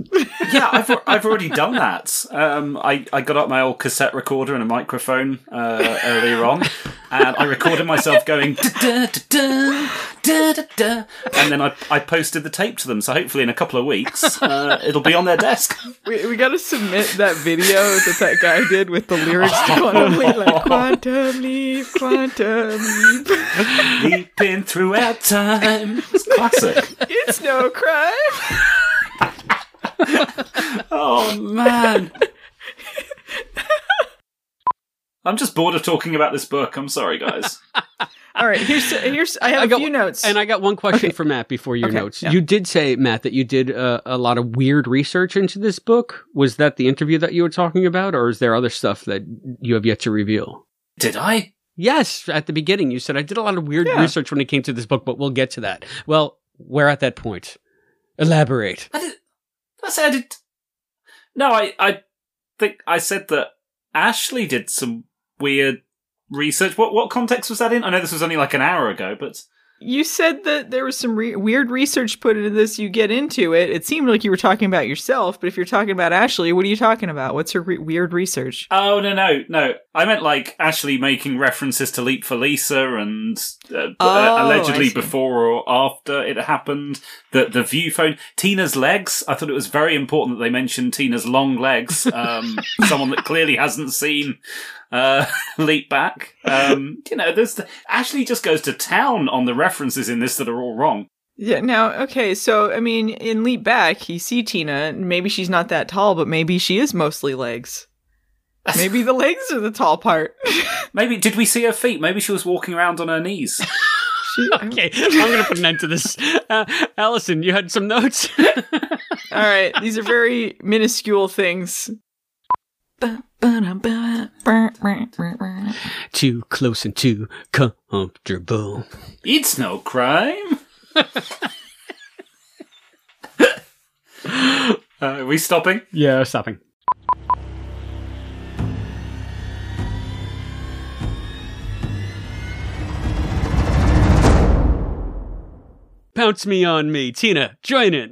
yeah, I've, I've already done that. Um, I, I got up my old cassette recorder and a microphone uh, earlier on, and I recorded myself going da da da da da da, and then I, I posted the tape to them. So hopefully in a couple of weeks, uh, it'll be on their desk. we we gotta submit that video that that guy did with the lyrics to Quantum Leap, like Quantum Leap, Quantum Leap. Leaping throughout time, it's classic. It's no crime. Oh man. I'm just bored of talking about this book. I'm sorry, guys. I All right, here's here's I have I a got- few notes. And I got one question Okay. for Matt before your Okay, notes. yeah. You did say, Matt, that you did uh, a lot of weird research into this book. Was that the interview that you were talking about, or is there other stuff that you have yet to reveal? Did I? Yes, at the beginning you said I did a lot of weird Yeah. research when it came to this book, but we'll get to that. Well, we're at that point. Elaborate. I did. I said I did. No, I, I think I said that Ashley did some weird research. What what context was that in? I know this was only like an hour ago, but you said that there was some re- weird research put into this. You get into it. It seemed like you were talking about yourself, but if you're talking about Ashley, what are you talking about? What's her re- weird research? oh no no no, I meant like Ashley making references to Leap for Lisa and uh, Oh, uh, allegedly before or after it happened. That the view phone, Tina's legs. I thought it was very important that they mentioned Tina's long legs. Um, someone that clearly hasn't seen uh, Leap Back. Um, you know, there's the, Ashley just goes to town on the references in this that are all wrong. Yeah. Now, okay. So, I mean, in Leap Back, you see Tina. Maybe she's not that tall, but maybe she is mostly legs. Maybe the legs are the tall part. Maybe did we see her feet? Maybe she was walking around on her knees. She, Okay, I'm going to put an end to this. Uh, Allison, you had some notes? All right, these are very minuscule things. too close and too comfortable. It's no crime. uh, are we stopping? Yeah, we're stopping. Pounce me on me. Tina, join in.